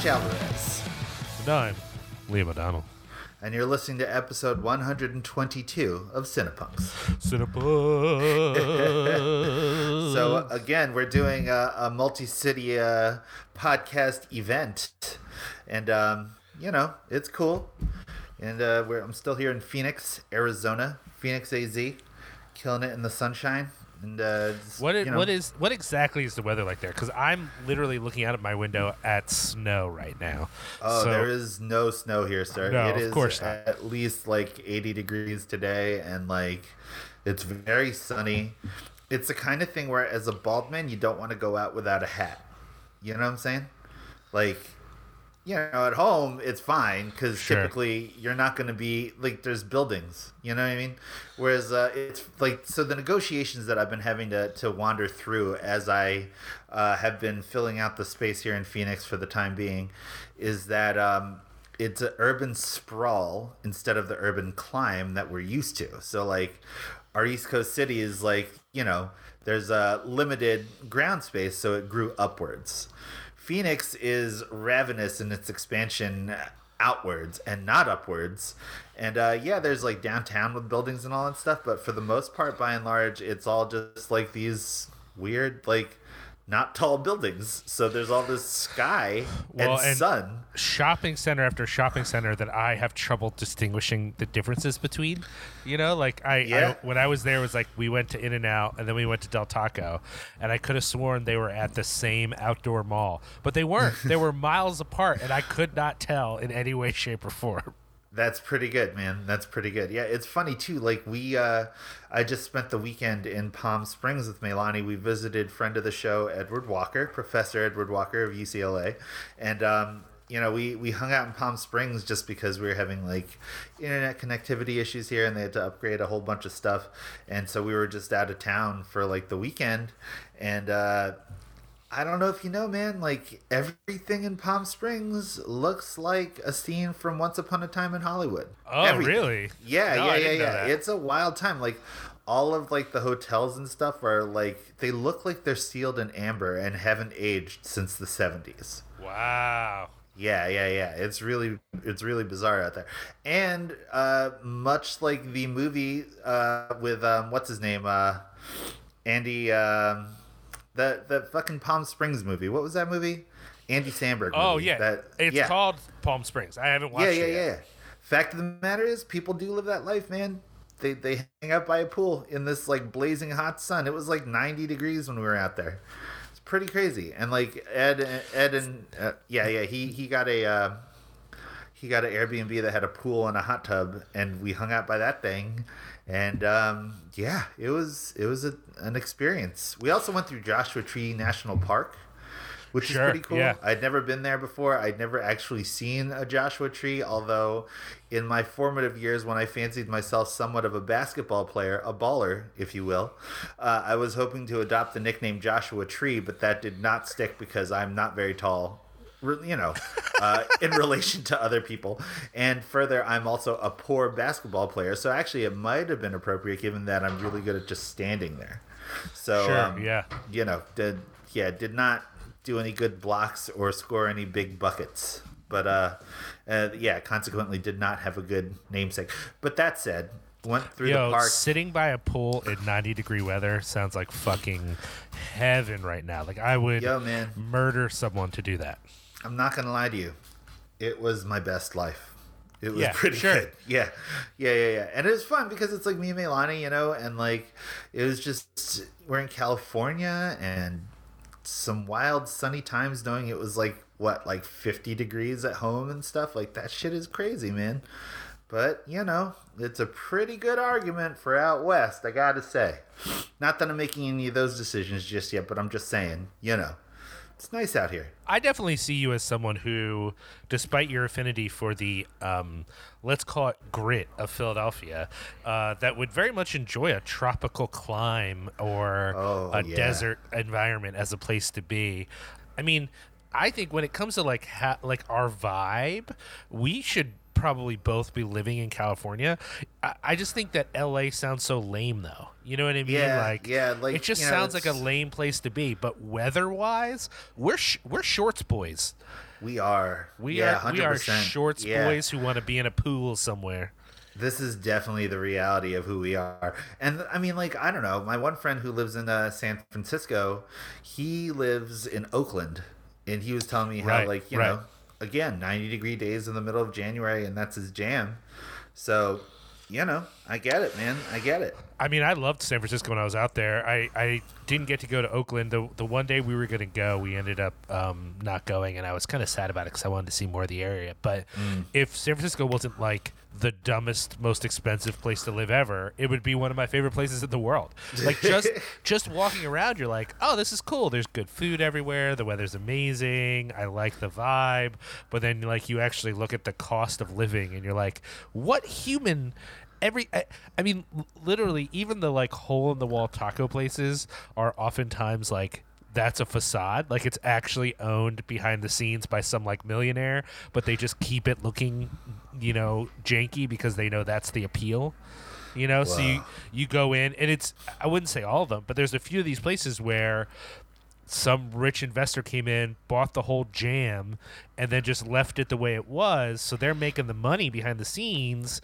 Josh Alvarez, And I'm Liam O'Donnell. and you're listening to episode 122 of Cinepunx. Cinnabon. So again, we're doing a, a multi-city uh, podcast event, and um, you know it's cool. And uh, we're, I'm still here in Phoenix, Arizona, Phoenix AZ, killing it in the sunshine. And uh, just, what is, you know, what is what exactly is the weather like there? Because I'm literally looking out of my window at snow right now. Oh, So- there is no snow here, sir. No, it of is course not. at least like 80 degrees today, and like it's very sunny. It's the kind of thing where, as a bald man, you don't want to go out without a hat. You know what I'm saying? Like, you know, at home it's fine because Sure. typically you're not going to be like there's buildings. You know what I mean? Whereas uh, it's like so the negotiations that I've been having to to wander through as I uh, have been filling out the space here in Phoenix for the time being is that um, it's an urban sprawl instead of the urban climb that we're used to. So like our East Coast city is like you know there's a limited ground space, so it grew upwards. Phoenix is ravenous in its expansion outwards and not upwards. And uh, yeah, there's like downtown with buildings and all that stuff, but for the most part, by and large, it's all just like these weird, like not tall buildings. So there's all this sky Well, and, and- sun. shopping center after shopping center that I have trouble distinguishing the differences between. You know, like I, Yeah. I when I was there it was like we went to In and Out and then we went to Del Taco, and I could have sworn they were at the same outdoor mall, but they weren't. they were miles apart, and I could not tell in any way, shape, or form. That's pretty good, man. That's pretty good. Yeah, it's funny too. Like we, uh, I just spent the weekend in Palm Springs with Melani. We visited friend of the show Edward Walker, Professor Edward Walker of UCLA, and um, you know we we hung out in Palm Springs just because we were having like internet connectivity issues here, and they had to upgrade a whole bunch of stuff, and so we were just out of town for like the weekend, and. uh I don't know if you know, man. Like everything in Palm Springs looks like a scene from Once Upon a Time in Hollywood. Oh, Everything. really? Yeah, No, yeah, yeah, yeah. It's a wild time. Like all of like the hotels and stuff are like they look like they're sealed in amber and haven't aged since the seventies. Wow. Yeah, yeah, yeah. It's really it's really bizarre out there. And uh much like the movie uh with um what's his name? Uh Andy um the the fucking Palm Springs movie. What was that movie? Andy Samberg. Oh movie. yeah, That, it's yeah. called Palm Springs. I haven't watched it. Yeah, yeah, it yet. yeah. Fact of the matter is, people do live that life, man. They they hang out by a pool in this like blazing hot sun. It was like 90 degrees when we were out there. It's pretty crazy. And like Ed, Ed, and uh, yeah, yeah, he he got a uh, he got an Airbnb that had a pool and a hot tub, and we hung out by that thing. And um, yeah, it was it was a, an experience. We also went through Joshua Tree National Park, which Sure, is pretty cool. yeah. I'd never been there before. I'd never actually seen a Joshua tree, although in my formative years when I fancied myself somewhat of a basketball player, a baller, if you will, uh, I was hoping to adopt the nickname Joshua Tree, but that did not stick because I'm not very tall. You know, uh, in relation to other people, and further, I'm also a poor basketball player. So actually, it might have been appropriate given that I'm really good at just standing there. So Sure, um, yeah. you know, did yeah, did not do any good blocks or score any big buckets. But uh, uh yeah, consequently did not have a good namesake. But that said, went through Yo, the park. sitting by a pool in 90 degree weather sounds like fucking heaven right now. Like I would Yo, man. murder someone to do that. I'm not gonna lie to you, it was my best life. It was Yeah, pretty sure. good. Yeah, yeah, yeah, yeah. And it was fun because it's like me and Milani, you know, and like it was just we're in California and some wild sunny times knowing it was like what like 50 degrees at home and stuff like that shit is crazy man but you know it's a pretty good argument for out west i gotta say not that i'm making any of those decisions just yet but i'm just saying you know it's nice out here I definitely see you as someone who, despite your affinity for the, um, let's call it grit of Philadelphia, uh, that would very much enjoy a tropical clime or Oh, a yeah. desert environment as a place to be. I mean, I think when it comes to like ha- like our vibe, we should probably both be living in California. I, I just think that LA sounds so lame though. You know what I mean? Yeah, like, yeah, like, it just you know, sounds like a lame place to be. But weather-wise, we're sh- we're shorts boys. We are. We yeah, are we are shorts Yeah. boys who want to be in a pool somewhere. This is definitely the reality of who we are. And I mean, like, I don't know. My one friend who lives in uh, San Francisco, he lives in Oakland. And he was telling me how, Right, like, you right. know, again, 90 degree days in the middle of January, and that's his jam. So, you know, I get it, man. I get it. I mean, I loved San Francisco when I was out there. I, I didn't get to go to Oakland. The, the one day we were going to go, we ended up um, not going, and I was kind of sad about it because I wanted to see more of the area. But Mm. if San Francisco wasn't like the dumbest, most expensive place to live ever, it would be one of my favorite places in the world. Like just just walking around, you're like, oh, this is cool. There's good food everywhere. The weather's amazing. I like the vibe. But then like you actually look at the cost of living, and you're like, what human? every I, I mean literally even the like hole in the wall taco places are oftentimes like that's a facade. Like it's actually owned behind the scenes by some like millionaire but they just keep it looking you know janky because they know that's the appeal you know? So you you go in and it's i wouldn't say all of them but there's a few of these places where some rich investor came in, bought the whole jam, and then just left it the way it was. So they're making the money behind the scenes,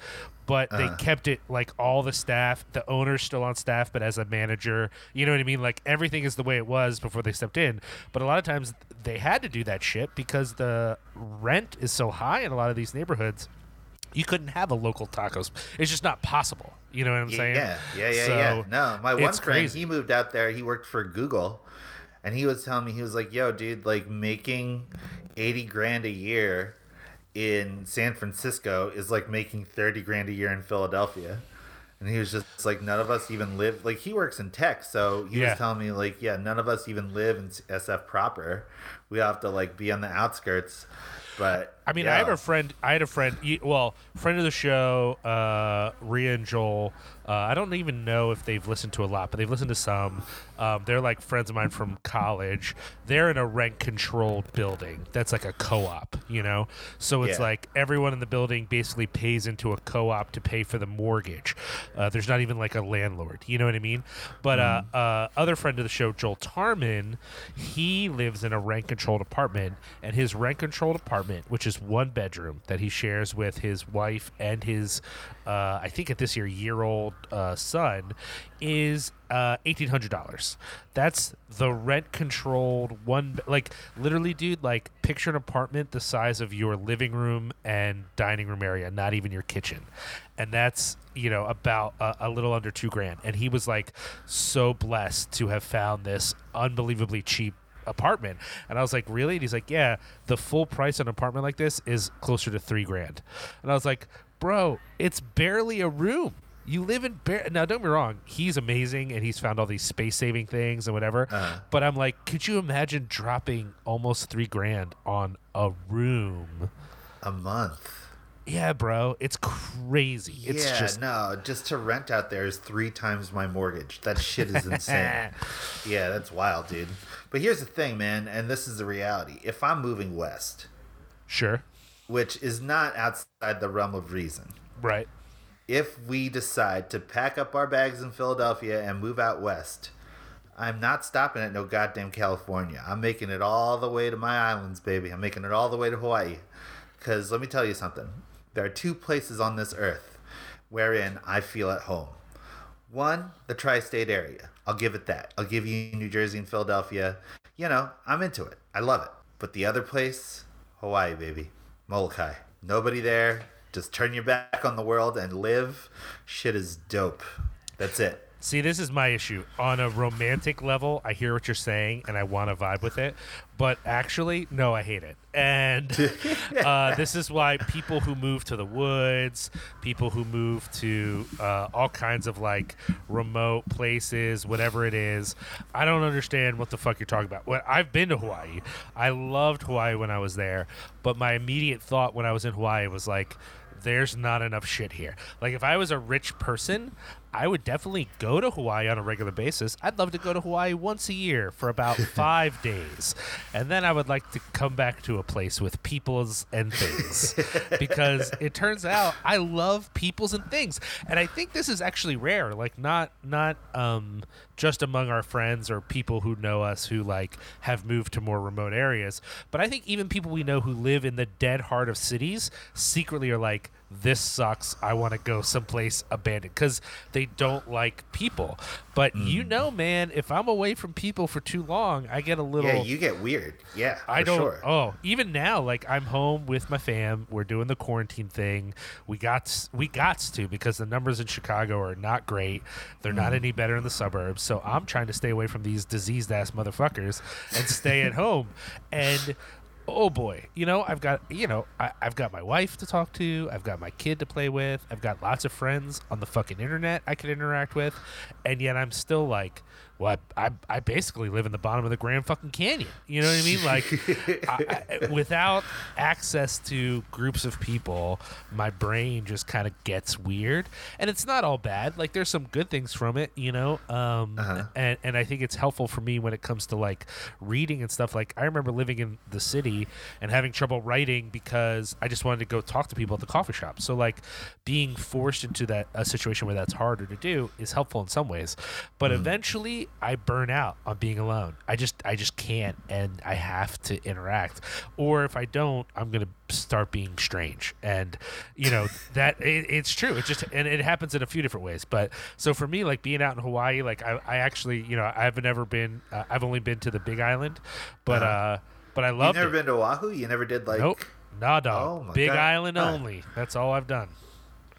but they Uh. kept it like all the staff, the owner's still on staff, but as a manager, you know what I mean? Like everything is the way it was before they stepped in. But a lot of times they had to do that shit because the rent is so high in a lot of these neighborhoods. You couldn't have a local tacos. It's just not possible. You know what I'm saying? Yeah, yeah, yeah, So, yeah. No, my one friend, crazy. he moved out there. He worked for Google, and he was telling me he was like, "Yo, dude, like making eighty grand a year in San Francisco is like making thirty grand a year in Philadelphia." And he was just like, none of us even live. Like he works in tech, so he Yeah. was telling me like, yeah, none of us even live in SF proper. We have to like be on the outskirts. But I mean, yeah. I have a friend. I had a friend. Well, friend of the show, uh, Rhea and Joel. Uh, I don't even know if they've listened to a lot, but they've listened to some. Um, they're like friends of mine from college. They're in a rent-controlled building that's like a co-op, you know. So it's Yeah. like everyone in the building basically pays into a co-op to pay for the mortgage. Uh, there's not even like a landlord. You know what I mean? But uh, uh, other friend of the show, Joel Tarman, he lives in a rent-controlled apartment, and his rent-controlled apartment, which is one bedroom that he shares with his wife and his, uh, I think at this year, year-old uh, son, is uh, eighteen hundred dollars. That's the rent-controlled one. Like literally, dude. Like picture an apartment the size of your living room and dining room area, not even your kitchen, and that's you know about a, a little under two grand. And he was like so blessed to have found this unbelievably cheap apartment. And I was like, really? And he's like, yeah, the full price on an apartment like this is closer to three grand. And I was like, bro, it's barely a room. You live in bare now. Don't get me wrong. He's amazing, and he's found all these space saving things and whatever. Uh-huh. But I'm like, could you imagine dropping almost three grand on a room? a month. Yeah, bro, it's crazy. It's yeah, just no, just to rent out there is three times my mortgage. That shit is insane. yeah, that's wild, dude. But here's the thing, man, and this is the reality. If I'm moving west, sure, which is not outside the realm of reason, right? if we decide to pack up our bags in Philadelphia and move out west, I'm not stopping at no goddamn California. I'm making it all the way to my islands, baby. I'm making it all the way to Hawaii. Because let me tell you something. There are two places on this earth wherein I feel at home. One, the tri state area. I'll give it that. I'll give you New Jersey and Philadelphia. You know, I'm into it. I love it. But the other place, Hawaii, baby. Molokai. Nobody there. Just turn your back on the world and live. Shit is dope. That's it. See, this is my issue. On a romantic level, I hear what you're saying and I want to vibe with it. But actually, no, I hate it. And uh, this is why people who move to the woods, people who move to uh, all kinds of like remote places, whatever it is, I don't understand what the fuck you're talking about. When I've been to Hawaii, I loved Hawaii when I was there. But my immediate thought when I was in Hawaii was like, there's not enough shit here. Like if I was a rich person, I would definitely go to Hawaii on a regular basis. I'd love to go to Hawaii once a year for about five days. And then I would like to come back to a place with peoples and things. because it turns out I love peoples and things. And I think this is actually rare. Like not not um just among our friends or people who know us who like have moved to more remote areas. But I think even people we know who live in the dead heart of cities secretly are like, this sucks. I want to go someplace abandoned because they don't like people. But you Mm. know, man, if I'm away from people for too long, I get a little. Yeah, you get weird. Yeah, I for don't. Sure. Oh, even now, like I'm home with my fam. We're doing the quarantine thing. We got we got to because the numbers in Chicago are not great. They're not Mm. any better in the suburbs. So I'm trying to stay away from these diseased ass motherfuckers and stay at home. And oh boy, you know I've got you know I, I've got my wife to talk to. I've got my kid to play with. I've got lots of friends on the fucking internet I can interact with, and yet I'm still like. Well, I, I, I basically live in the bottom of the Grand fucking Canyon. You know what I mean? Like, I, I, without access to groups of people, my brain just kind of gets weird, and it's not all bad. Like, there's some good things from it, you know. Um, Uh-huh. and and I think it's helpful for me when it comes to like reading and stuff. Like, I remember living in the city and having trouble writing because I just wanted to go talk to people at the coffee shop. So, like, being forced into that a situation where that's harder to do is helpful in some ways, but eventually I burn out on being alone. I just I just can't, and I have to interact. Or if I don't, I'm gonna start being strange, and you know that it, it's true. It just and it happens in a few different ways. But so for me, like being out in Hawaii, like I, I actually you know I've never been. Uh, I've only been to the Big Island, but uh, Uh-huh. but I love. You loved never it. been to Oahu? You never did like nope. Nah, Oh Big God. Island only. That's all I've done.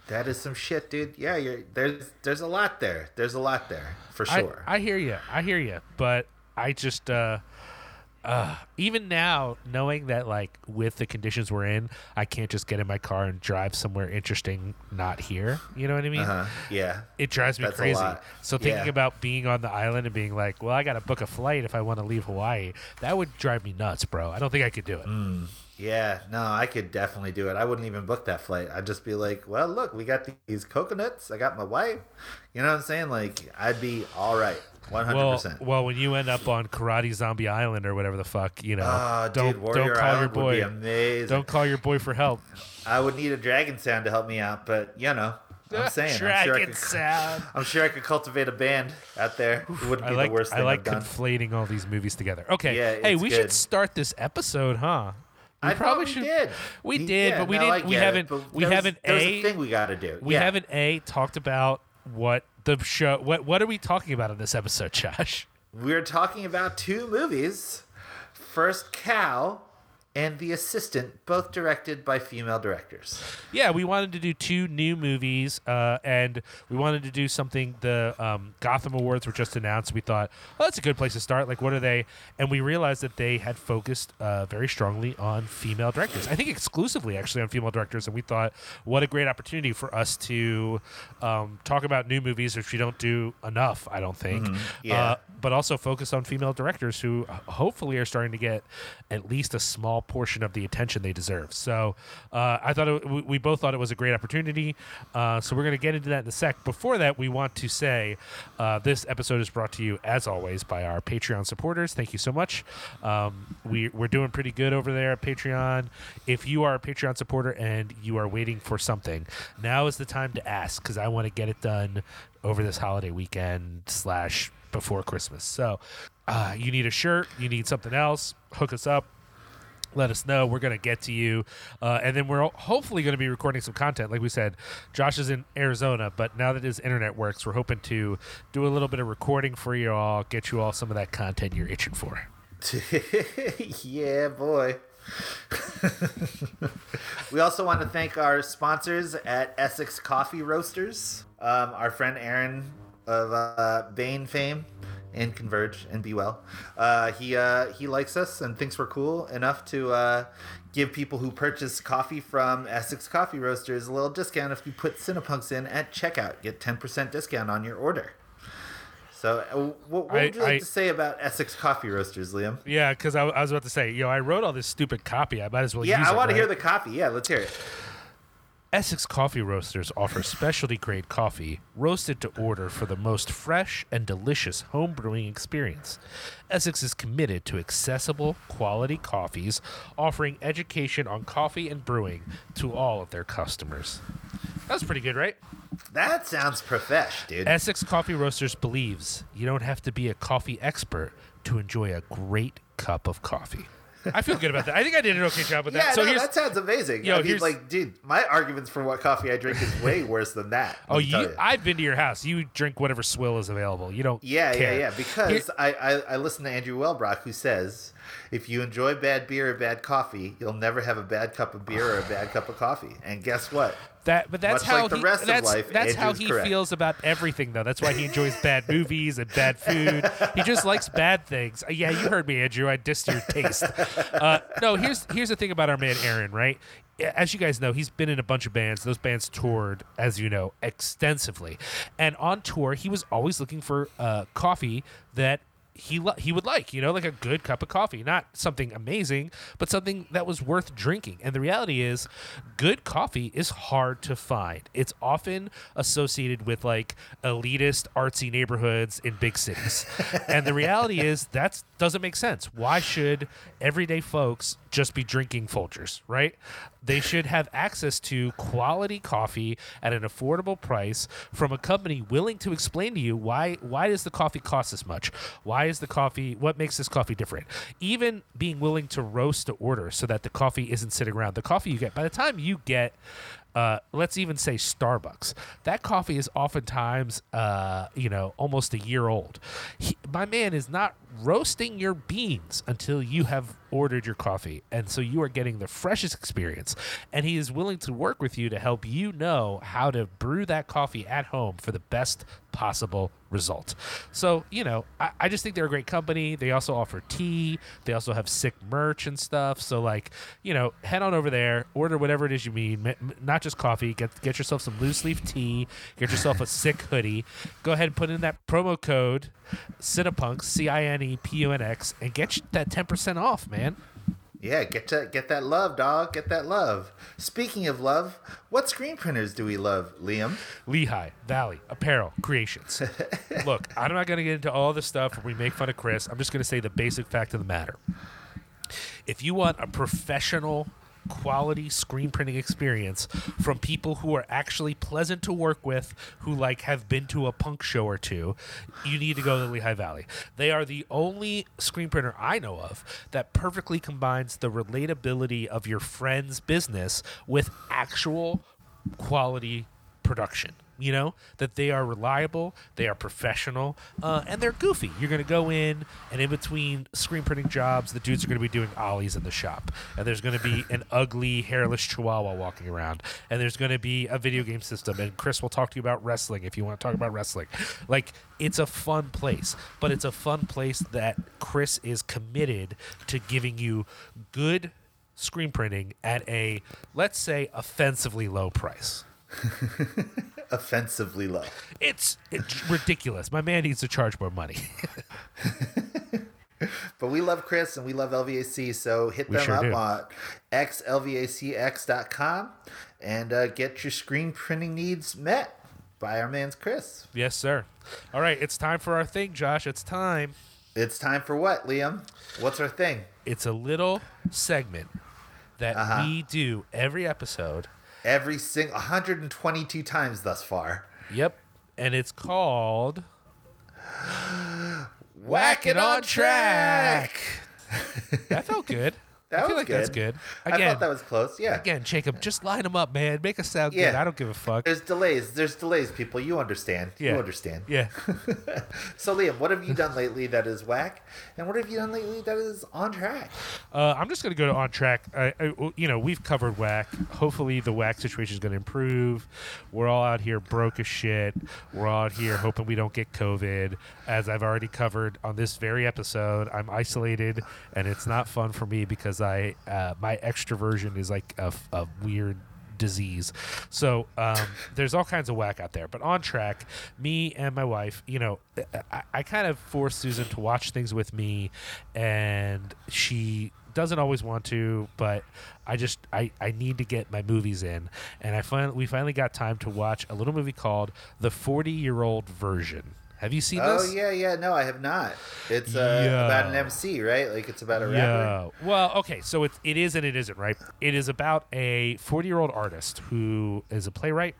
That is some shit, dude. Yeah, you're there's there's a lot there. There's a lot there for sure. I, I hear you. I hear you. But I just, uh, uh, even now, knowing that like with the conditions we're in, I can't just get in my car and drive somewhere interesting, not here. You know what I mean? uh-huh. Yeah. It drives me That's crazy. So thinking Yeah. about being on the island and being like, well, I got to book a flight if I want to leave Hawaii, that would drive me nuts, bro. I don't think I could do it. Mm. Yeah, no, I could definitely do it. I wouldn't even book that flight. I'd just be like, well, look, we got these coconuts. I got my wife. You know what I'm saying? Like, I'd be all right. 100%. Well, well, when you end up on Karate Zombie Island or whatever the fuck, you know, Ah, don't dude, don't call Island your boy. would be amazing. Don't call your boy for help. I would need a dragon sound to help me out, but you know, I'm saying, I'm sure could, sound. I'm sure I could cultivate a band out there. It wouldn't I be like the worst thing I like I've done. conflating all these movies together. Okay, Yeah, hey, we good. should start this episode, huh? We I probably should. did. We did, yeah, but we no, didn't. We get it, haven't. but we haven't a. a thing we got to do. we yeah. haven't a talked about what the show. What What are we talking about in this episode, Josh? We're talking about two movies. First, Cow and The Assistant, both directed by female directors. Yeah, we wanted to do two new movies, uh, and we wanted to do something. The um, Gotham Awards were just announced. We thought, oh, that's a good place to start. Like, what are they? And we realized that they had focused uh, very strongly on female directors. I think exclusively, actually, on female directors. And we thought, what a great opportunity for us to um, talk about new movies, which we don't do enough, I don't think. Yeah. Uh, but also focus on female directors who uh, hopefully are starting to get at least a small portion of the attention they deserve. So uh, I thought it, we, both thought it was a great opportunity. Uh, so we're going to get into that in a sec. Before that, we want to say uh, this episode is brought to you, as always, by our Patreon supporters. Thank you so much. Um, we, we're doing pretty good over there at Patreon. If you are a Patreon supporter and you are waiting for something, now is the time to ask because I want to get it done over this holiday weekend slash before Christmas. So uh, you need a shirt, you need something else, hook us up. Let us know. We're going to get to you. Uh, and then we're hopefully going to be recording some content. Like we said, Josh is in Arizona, but now that his internet works, we're hoping to do a little bit of recording for you all, get you all some of that content you're itching for. yeah, boy. we also want to thank our sponsors at Essex Coffee Roasters. Um, our friend Aaron of uh, Bane fame and Converge and Be Well. Uh, he uh, he likes us and thinks we're cool enough to uh, give people who purchase coffee from Essex Coffee Roasters a little discount if you put Cinepunx in at checkout. Get ten percent discount on your order. So, uh, what, what I- would you like I- to say about Essex Coffee Roasters, Liam? Yeah, because I, I was about to say, yo, I wrote all this stupid copy. I might as well Yeah, I want to hear the copy. Yeah, let's hear it. Essex Coffee Roasters offers specialty grade coffee roasted to order for the most fresh and delicious home brewing experience. Essex is committed to accessible, quality coffees, offering education on coffee and brewing to all of their customers. That's pretty good, right? That sounds profesh, dude. Essex Coffee Roasters believes you don't have to be a coffee expert to enjoy a great cup of coffee. I feel good about that. I think I did an okay job with that. yeah, so no, here's that sounds amazing. Yo, I mean, like, dude, my arguments for what coffee I drink is way worse than that. Oh, tell you, I've been to your house. You drink whatever swill is available. You don't. Yeah, care. yeah, yeah. Because I, I, I listen to Andrew Welbrock, who says, if you enjoy bad beer or bad coffee, you'll never have a bad cup of beer or a bad cup of coffee. And guess what? that, but that's much how like the he, rest of that's, life, that's how he correct. feels about everything, though. That's why he enjoys bad movies and bad food. He just likes bad things. Uh, yeah, you heard me, Andrew. I dissed your taste. Uh, no, here's here's the thing about our man Aaron, right? As you guys know, he's been in a bunch of bands. Those bands toured, as you know, extensively. And on tour, he was always looking for uh, coffee that he he would like, you know, like a good cup of coffee, not something amazing, but something that was worth drinking. And the reality is, good coffee is hard to find. It's often associated with like elitist, artsy neighborhoods in big cities. and the reality is that doesn't make sense. Why should everyday folks just be drinking Folgers, right? They should have access to quality coffee at an affordable price from a company willing to explain to you why why does the coffee cost this much? Why is the coffee what makes this coffee different? Even being willing to roast to order so that the coffee isn't sitting around. The coffee you get by the time you get uh, let's even say Starbucks. That coffee is oftentimes, uh, you know, almost a year old. He, my man is not roasting your beans until you have ordered your coffee, and so you are getting the freshest experience. And he is willing to work with you to help you know how to brew that coffee at home for the best possible result. So, you know, I, I just think they're a great company. They also offer tea. They also have sick merch and stuff. So, like, you know, head on over there, order whatever it is you need, not just coffee. Get get yourself some loose leaf tea. Get yourself a sick hoodie. Go ahead and put in that promo code Cinepunx C I N E P U N X and get that ten percent off, man. Yeah, get to, get that love, dog. Get that love. Speaking of love, what screen printers do we love, Liam? Lehigh Valley Apparel Creations. Look, I'm not going to get into all this stuff where we make fun of Chris. I'm just going to say the basic fact of the matter. If you want a professional quality screen printing experience from people who are actually pleasant to work with who like have been to a punk show or two you need to go to lehigh valley they are the only screen printer i know of that perfectly combines the relatability of your friend's business with actual quality production. You know that they are reliable, they are professional, uh, and they're goofy. You're going to go in, and in between screen printing jobs, the dudes are going to be doing ollies in the shop, and there's going to be an ugly hairless chihuahua walking around, and there's going to be a video game system. And Chris will talk to you about wrestling if you want to talk about wrestling. Like it's a fun place, but it's a fun place that Chris is committed to giving you good screen printing at a let's say offensively low price. Offensively low. It's, it's ridiculous. My man needs to charge more money. But we love Chris and we love LVAC, so hit We them sure up do. on xlvacx.com and uh, get your screen printing needs met by our man's Chris. yes, sir. All right, it's time for our thing, Josh. It's time. It's time for what, Liam? What's our thing? It's a little segment that Uh-huh. we do every episode. Every single 122 times thus far. Yep. And it's called Whack It on Track. That felt good. That I feel was like that's good. good. I Again, thought that was close. Yeah. again, Jacob, just line them up, man. Make us sound good. Yeah. I don't give a fuck. There's delays. There's delays, people. You understand. Yeah. You understand. Yeah. So, Liam, what have you done lately that is whack? And what have you done lately that is on track? Uh, I'm just going to go to on track. I, I, you know, we've covered whack. Hopefully, the whack situation is going to improve. We're all out here broke as shit. We're all out here hoping we don't get COVID. As I've already covered on this very episode, I'm isolated, and it's not fun for me because I uh, my extroversion is like a weird disease. So um, there's all kinds of whack out there. But on track, me and my wife, you know, I, I kind of forced Susan to watch things with me, and she doesn't always want to, but I just I, I need to get my movies in, and I find we finally got time to watch a little movie called The Forty Year Old Version. Have you seen Oh this? Oh yeah, yeah. No, I have not. It's uh, Yeah. about an MC, right? Like it's about a rapper. Yeah. Well, okay, so it, it is and it isn't, right? It is about a 40 year old artist who is a playwright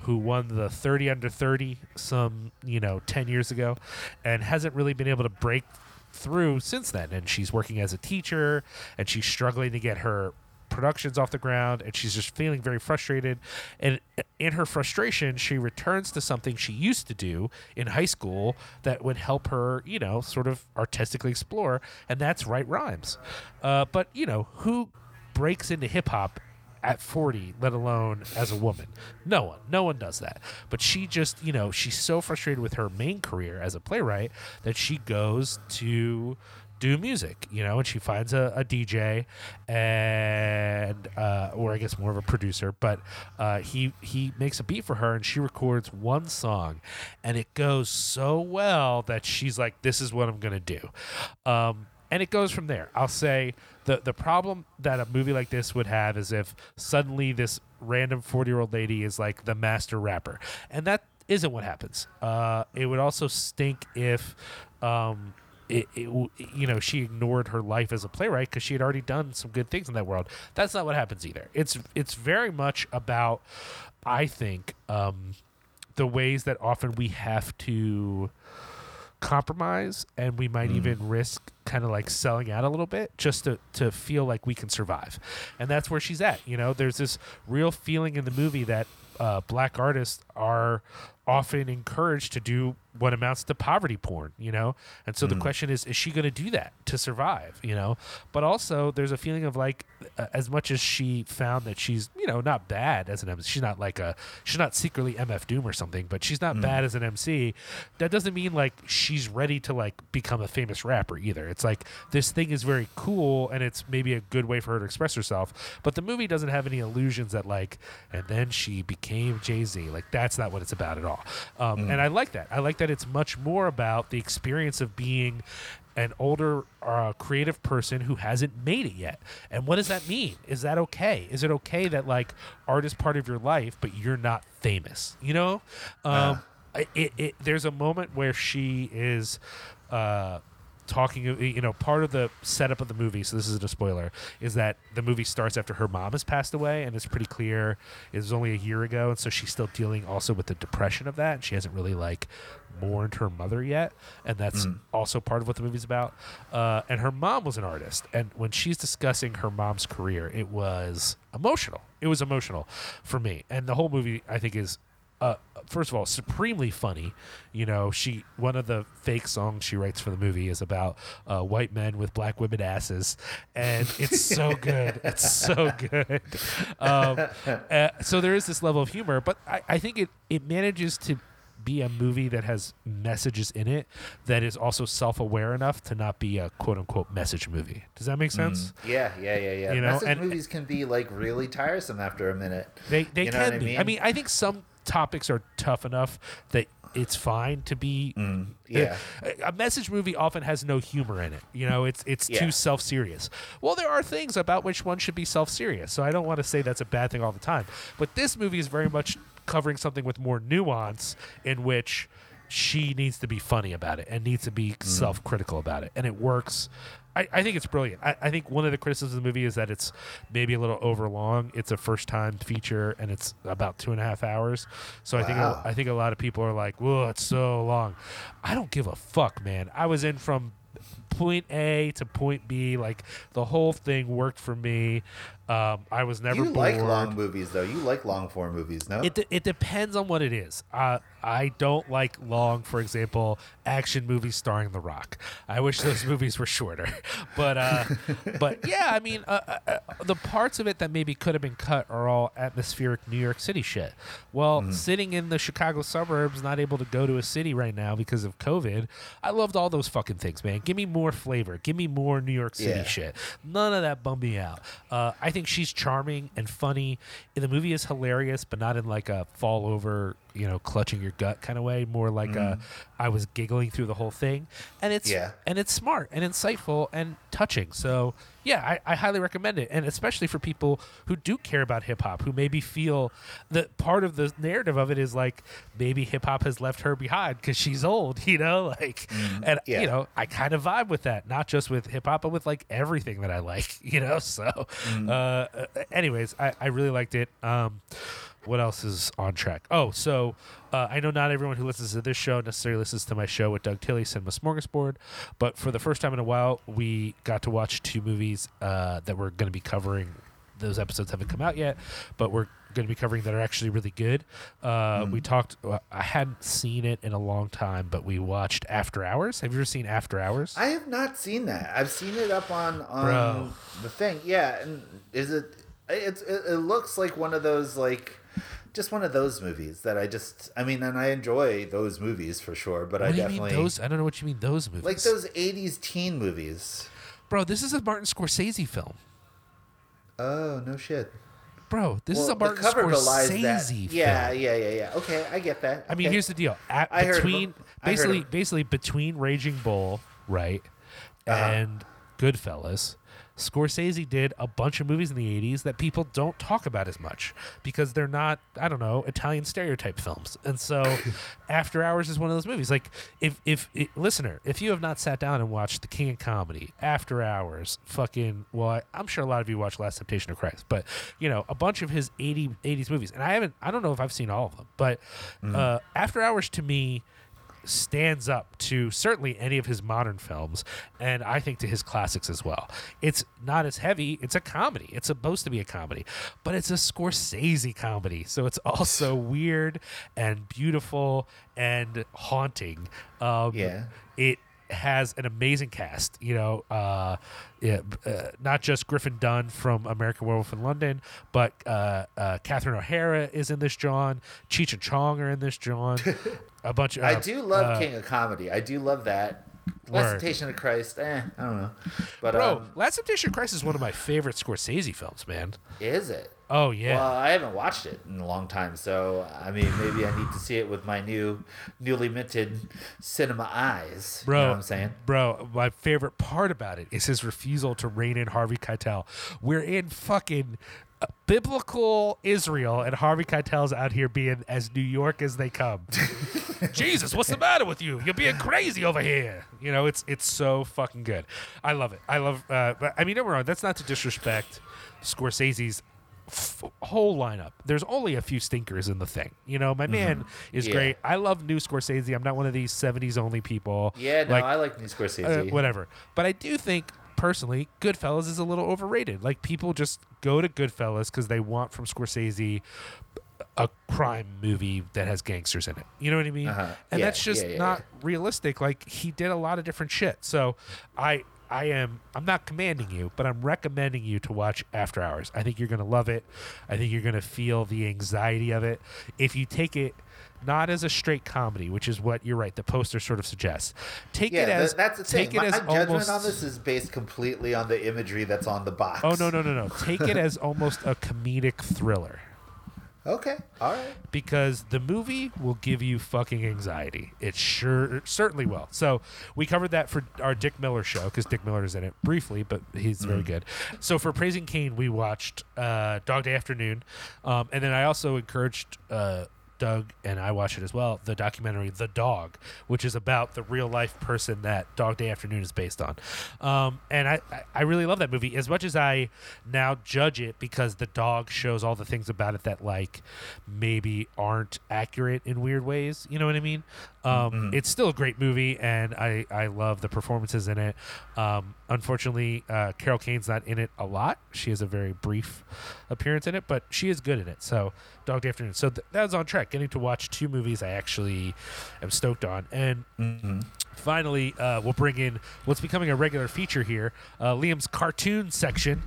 who won the 30 under 30 some, you know, 10 years ago and hasn't really been able to break through since then. And she's working as a teacher and she's struggling to get her productions off the ground and she's just feeling very frustrated. And in her frustration she returns to something she used to do in high school that would help her you know sort of artistically explore and that's write rhymes. Uh, but you know who breaks into hip-hop at 40 let alone as a woman? No one. No one does that. But she just you know she's so frustrated with her main career as a playwright that she goes to do music, you know, and she finds a, a DJ and uh, or I guess more of a producer, but uh, he he makes a beat for her and she records one song, and it goes so well that she's like, "This is what I'm gonna do," um, and it goes from there. I'll say the the problem that a movie like this would have is if suddenly this random 40 year old lady is like the master rapper, and that isn't what happens. Uh, it would also stink if. Um, it, it, you know, she ignored her life as a playwright because she had already done some good things in that world. That's not what happens either. It's it's very much about, I think, um, the ways that often we have to compromise and we might even risk kind of like selling out a little bit just to, to feel like we can survive and that's where she's at you know there's this real feeling in the movie that uh, black artists are often encouraged to do what amounts to poverty porn you know? And so the question is is she going to do that to survive you know? But also there's a feeling of like uh, as much as she found that she's you know not bad as an MC she's not like a she's not secretly MF Doom or something but she's not bad as an MC that doesn't mean like she's ready to like become a famous rapper either. It's like this thing is very cool and it's maybe a good way for her to express herself but the movie doesn't have any illusions that like and then she became Jay-Z. Like that's not what it's about at all. Um, and I like that. I like that it's much more about the experience of being an older uh, creative person who hasn't made it yet. And what does that mean? Is that okay? Is it okay that like art is part of your life, but you're not famous? You know, um, it, it, there's a moment where she is. Uh, talking you know part of the setup of the movie so this isn't a spoiler is that the movie starts after her mom has passed away and it's pretty clear it was only a year ago and so she's still dealing also with the depression of that and she hasn't really like mourned her mother yet and that's also part of what the movie's about. Uh, and her mom was an artist and when she's discussing her mom's career it was emotional. It was emotional for me and the whole movie i think is uh, first of all, supremely funny. You know, she one of the fake songs she writes for the movie is about uh, white men with black women asses, and it's so good. It's so good. Um, uh, so there is this level of humor, but I, I think it it manages to be a movie that has messages in it that is also self-aware enough to not be a quote-unquote message movie. Does that make sense? Yeah, yeah, yeah, yeah. You know, Message and- movies can be like really tiresome after a minute. They they You know can I be. I mean, I think some topics are tough enough that it's fine to be. Mm, uh, yeah. A, a message movie often has no humor in it. You know, it's it's Yeah. too self serious. Well, there are things about which one should be self serious. So I don't want to say that's a bad thing all the time. But this movie is very much covering something with more nuance in which she needs to be funny about it and needs to be mm. self critical about it. And it works. I, I think it's brilliant. I, I think one of the criticisms of the movie is that it's maybe a little overlong. It's a first time feature and it's about two and a half hours. So I think Wow. I think a lot of people are like, "Whoa, it's so long." I don't give a fuck, man. I was in from point A to point B. Like the whole thing worked for me. Um, I was never You bored. like long movies, though. You like long form movies, no? It, de- it depends on what it is. Uh, I don't like long, for example, action movies starring The Rock. I wish those movies were shorter. But uh, but yeah, I mean, uh, uh, uh, the parts of it that maybe could have been cut are all atmospheric New York City shit. Well, sitting in the Chicago suburbs, not able to go to a city right now because of COVID, I loved all those fucking things, man. Give me more flavor. Give me more New York City Yeah. shit. None of that bummed me out. Uh, I think she's charming and funny. And the movie is hilarious, but not in like a fall over you know clutching your gut kind of way, more like a I was giggling through the whole thing, and it's Yeah. and it's smart and insightful and touching. So yeah, I, I highly recommend it, and especially for people who do care about hip hop, who maybe feel that part of the narrative of it is like maybe hip hop has left her behind because she's old, you know, like, and Yeah. you know, I kind of vibe with that, not just with hip hop, but with like everything that I like, you know. So, uh, uh, anyways, I, I really liked it. Um, what else is on track? Oh, so uh, I know not everyone who listens to this show necessarily listens to my show with Doug Tilley, Cinema Smorgasbord, but for the first time in a while, we got to watch two movies uh, that we're going to be covering. Those episodes haven't come out yet, but we're going to be covering that are actually really good. Uh, We talked. I hadn't seen it in a long time, but we watched After Hours. Have you ever seen After Hours? I have not seen that. I've seen it up on on Bro. the thing. Yeah, and is it? It's it, it looks like one of those like. Just one of those movies that I just, I mean, and I enjoy those movies for sure, but what I definitely mean those? I don't know what you mean those movies. like those 80s teen movies. bro. This is a Martin Scorsese film. Oh, no shit. Bro, this is a Martin cover Scorsese that. film. Yeah, yeah, yeah, yeah. Okay, I get that. I mean, here's the deal. At, I between. I heard basically, basically between Raging Bull, right, Uh-huh. and Goodfellas, Scorsese did a bunch of movies in the '80s that people don't talk about as much because they're not, I don't know, Italian stereotype films. And so, After Hours is one of those movies. Like, if if it, listener, if you have not sat down and watched The King of Comedy, After Hours, fucking, well, I, I'm sure a lot of you watched Last Temptation of Christ, but you know, a bunch of his 80 '80s movies, and I haven't, I don't know if I've seen all of them, but uh, After Hours to me stands up to certainly any of his modern films and I think to his classics as well. It's not as heavy, it's a comedy. It's supposed to be a comedy, but it's a Scorsese comedy. So it's also weird and beautiful and haunting. Um Yeah. it has an amazing cast, you know, uh, yeah, uh, not just Griffin Dunne from American Werewolf in London, but uh, uh, Catherine O'Hara is in this John. Cheech and Chong are in this John. A bunch of I do love uh, King of Comedy. I do love that. Last Temptation of Christ, eh, I don't know. But Bro, um, Last Temptation of Christ is one of my favorite Scorsese films, man. is it? Oh yeah. Well, I haven't watched it in a long time, so I mean, maybe I need to see it with my new, newly minted cinema eyes. Bro, you know what I'm saying? bro, my favorite part about it is his refusal to rein in Harvey Keitel. We're in fucking uh, biblical Israel, and Harvey Keitel's out here being as New York as they come. Jesus, what's the matter with you? You're being crazy over here. You know, it's it's so fucking good. I love it. I love. Uh, I mean, don't me wrong. That's not to disrespect Scorsese's f- whole lineup. There's only a few stinkers in the thing. You know, my man is Yeah. great. I love new Scorsese. I'm not one of these 70s only people. Yeah, no, Like, I like New uh, Scorsese. whatever. But I do think personally, Goodfellas is a little overrated. Like people just go to Goodfellas because they want from Scorsese a crime movie that has gangsters in it. You know what I mean? Uh-huh. And Yeah, that's just yeah, yeah, not realistic. Like he did a lot of different shit. So I I am I'm not commanding you, but I'm recommending you to watch After Hours. I think you're gonna love it. I think you're gonna feel the anxiety of it. If you take it not as a straight comedy, which is what you're right, the poster sort of suggests. Take yeah, it as that's the take thing. it My, as my judgment almost on this is based completely on the imagery that's on the box. Oh no no no no! Take it as almost a comedic thriller Okay, all right. because the movie will give you fucking anxiety. It sure certainly will. So we covered that for our Dick Miller show because Dick Miller is in it briefly, but he's very good. So for praising Kane, we watched uh, Dog Day Afternoon, um, and then I also encouraged. Uh, Doug and I watch it as well. The documentary "The Dog," which is about the real life person that Dog Day Afternoon is based on, um, and I, I I really love that movie as much as I now judge it because the dog shows all the things about it that like maybe aren't accurate in weird ways. You know what I mean? Um, It's still a great movie, and I I love the performances in it. Um, unfortunately, uh, Carol Kane's not in it a lot. She has a very brief appearance in it, but she is good in it. So Dog Day Afternoon. So th- that was on track. Getting to watch two movies I actually am stoked on, and finally, uh, we'll bring in what's becoming a regular feature here, uh, Liam's cartoon section,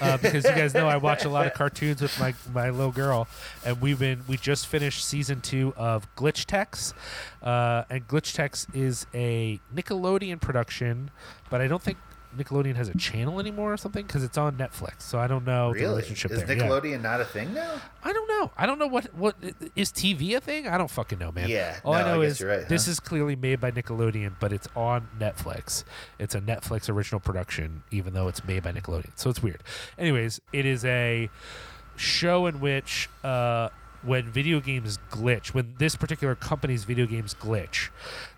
uh, because you guys know I watch a lot of cartoons with my my little girl, and we've been we just finished season two of Glitch Techs, uh, and Glitch Techs is a Nickelodeon production, but I don't think Nickelodeon has a channel anymore or something because it's on Netflix. So I don't know the Really? relationship Is there. Yeah. Nickelodeon not a thing now? I don't know. I don't know what what is TV a thing. I don't fucking know, man. Yeah, All I no, I know guess is right, this huh? is clearly made by Nickelodeon, but it's on Netflix. It's a Netflix original production, even though it's made by Nickelodeon. So it's weird. Anyways, it is a show in which uh, when video games glitch, when this particular company's video games glitch,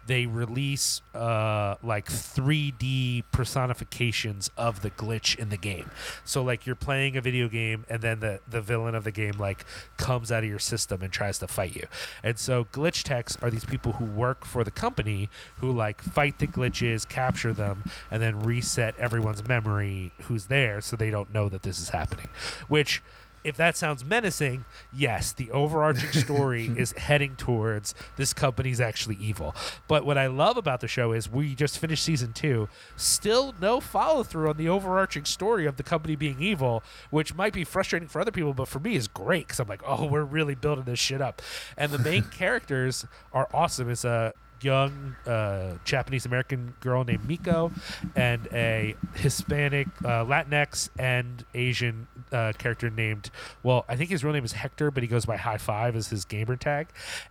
they release uh, like 3D personifications of the glitch in the game. So like you're playing a video game and then the the villain of the game like comes out of your system and tries to fight you. And so glitch techs are these people who work for the company who like fight the glitches, capture them, and then reset everyone's memory who's there so they don't know that this is happening. Which if that sounds menacing, yes, the overarching story is heading towards this company's actually evil. But what I love about the show is we just finished season two, still no follow through on the overarching story of the company being evil, which might be frustrating for other people, but for me is great because I'm like, oh, we're really building this shit up. And the main characters are awesome. It's a young uh, Japanese American girl named Miko and a Hispanic, uh, Latinx, and Asian uh, character named, well, I think his real name is Hector, but he goes by High Five as his gamer tag.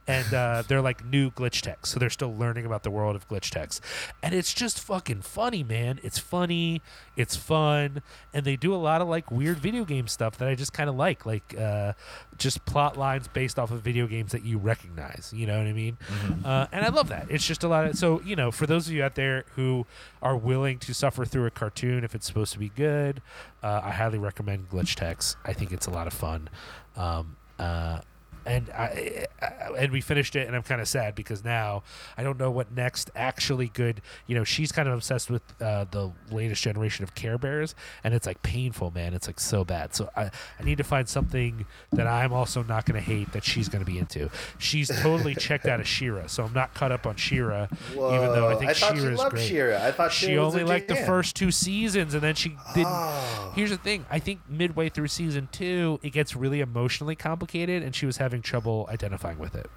And uh, they're like new glitch techs. So they're still learning about the world of glitch techs. And it's just fucking funny, man. It's funny, it's fun, and they do a lot of like weird video game stuff that I just kind of like, like uh, just plot lines based off of video games that you recognize. You know what I mean? Uh, and I love that. It's just a lot of so you know for those of you out there who are willing to suffer through a cartoon if it's supposed to be good, uh, I highly recommend Glitch Techs. I think it's a lot of fun. Um, uh, and I, I and we finished it, and I'm kind of sad because now I don't know what next actually good. You know, she's kind of obsessed with uh, the latest generation of Care Bears, and it's like painful, man. It's like so bad. So I, I need to find something that I'm also not going to hate that she's going to be into. She's totally checked out of She-Ra, so I'm not caught up on She-Ra, even though I Whoa, think I thought She-Ra she is loved great. She-Ra. I thought She was only liked the first two seasons, and then she didn't. Oh. Here's the thing: I think midway through season two, it gets really emotionally complicated, and she was having trouble identifying with it.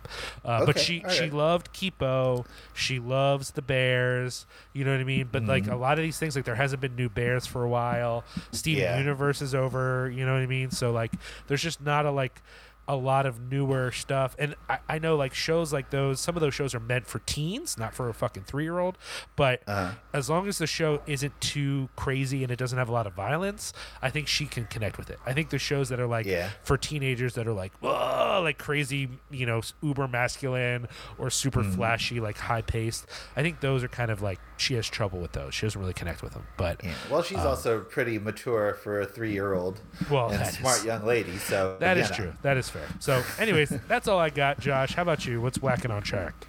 Uh, but she all she right. loved Kipo, she loves the Bears. You know what I mean? But like a lot of these things, like there hasn't been new Bears for a while. Steven Yeah. Universe is over. You know what I mean? So like, there's just not a like a lot of newer stuff. And I, I know like shows like those, some of those shows are meant for teens, not for a fucking three year old. But Uh-huh. as long as the show isn't too crazy and it doesn't have a lot of violence, I think she can connect with it. I think the shows that are like Yeah. for teenagers that are like, whoa, like crazy, you know, uber masculine or super Mm-hmm. flashy, like high paced, I think those are kind of like, she has trouble with those. She doesn't really connect with them. But Yeah. Well, she's also pretty mature for a three-year-old Um, Well, and smart is- young lady. So that is know. true. That is fair. So, anyways, that's all I got, Josh. How about you? What's whacking on track?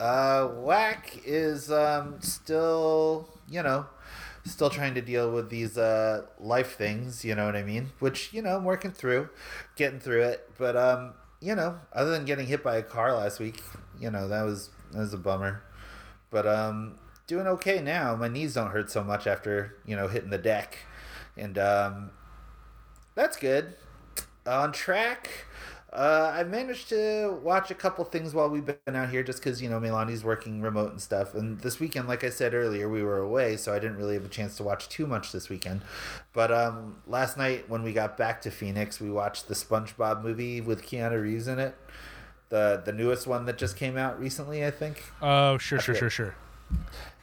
Uh, Whack is um, still, you know, still trying to deal with these uh, life things. You know what I mean? Which you know, I'm working through, getting through it. But um, you know, other than getting hit by a car last week, you know, that was that was a bummer. But um, doing okay now. My knees don't hurt so much after you know hitting the deck, and um, that's good. On track. Uh, I managed to watch a couple things while we've been out here, just because you know Milani's working remote and stuff. And this weekend, like I said earlier, we were away, so I didn't really have a chance to watch too much this weekend. But um, last night when we got back to Phoenix, we watched the SpongeBob movie with Keanu Reeves in it, the the newest one that just came out recently, I think. Oh, sure, sure, sure, sure.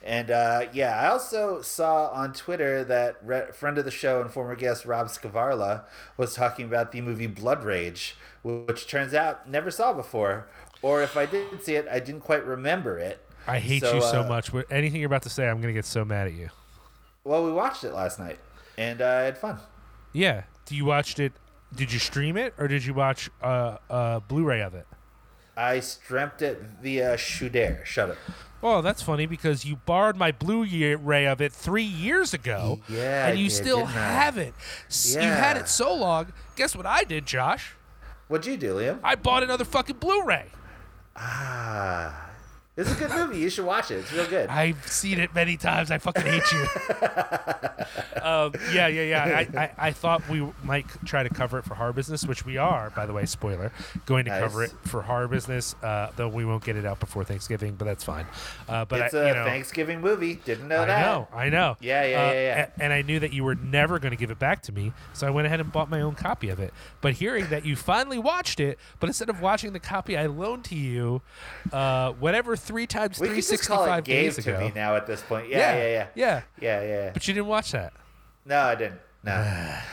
And uh, yeah, I also saw on Twitter that re- friend of the show and former guest Rob Scavarla was talking about the movie Blood Rage, which turns out never saw before, or if I did see it, I didn't quite remember it. I hate So, you so uh, much. Anything you're about to say, I'm going to get so mad at you. Well, we watched it last night, and uh, I had fun. Yeah. Do you watched it? Did you stream it or did you watch uh, uh, Blu-ray of it? I streamed it via Shudder. Shut up. Oh, that's funny because you borrowed my Blu-ray of it three years ago, Yeah, and you did, still have it. S- You had it so long. Guess what I did, Josh? What'd you do, Liam? I bought another fucking Blu-ray. Ah, It's a good movie. You should watch it. It's real good. I've seen it many times. I fucking hate you. um, yeah, yeah, yeah. I, I, I thought we might try to cover it for horror business, which we are, by the way. Spoiler, going to cover it for horror business. Uh, though we won't get it out before Thanksgiving, but that's fine. Uh, but it's I, a know, Thanksgiving movie. Didn't know I that. know, I know. Yeah, yeah, Uh, yeah, yeah. a- And I knew that you were never going to give it back to me, so I went ahead and bought my own copy of it. But hearing that you finally watched it, but instead of watching the copy I loaned to you, uh, whatever three times We three can just call it gave days to ago. me now at this point. Yeah, yeah, yeah, yeah. yeah, yeah. yeah. But you didn't watch that. No, I didn't. No.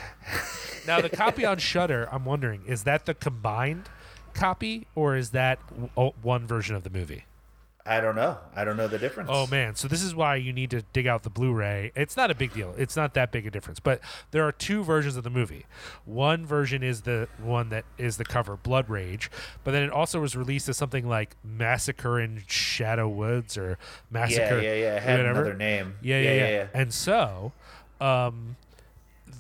Now the copy on Shudder, I'm wondering, is that the combined copy or is that one version of the movie? I don't know. I don't know the difference. Oh man, so this is why you need to dig out the Blu-ray. It's not a big deal. It's not that big a difference, but there are two versions of the movie. One version is the one that is the cover, Blood Rage, but then it also was released as something like Massacre in Shadow Woods or Massacre. yeah, yeah. It had whatever. another name. Yeah, yeah, yeah. And so, um,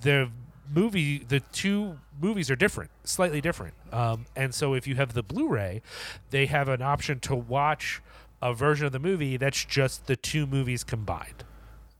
the movie, the two movies are different, slightly different. Um, and so, if you have the Blu-ray, they have an option to watch a version of the movie that's just the two movies combined.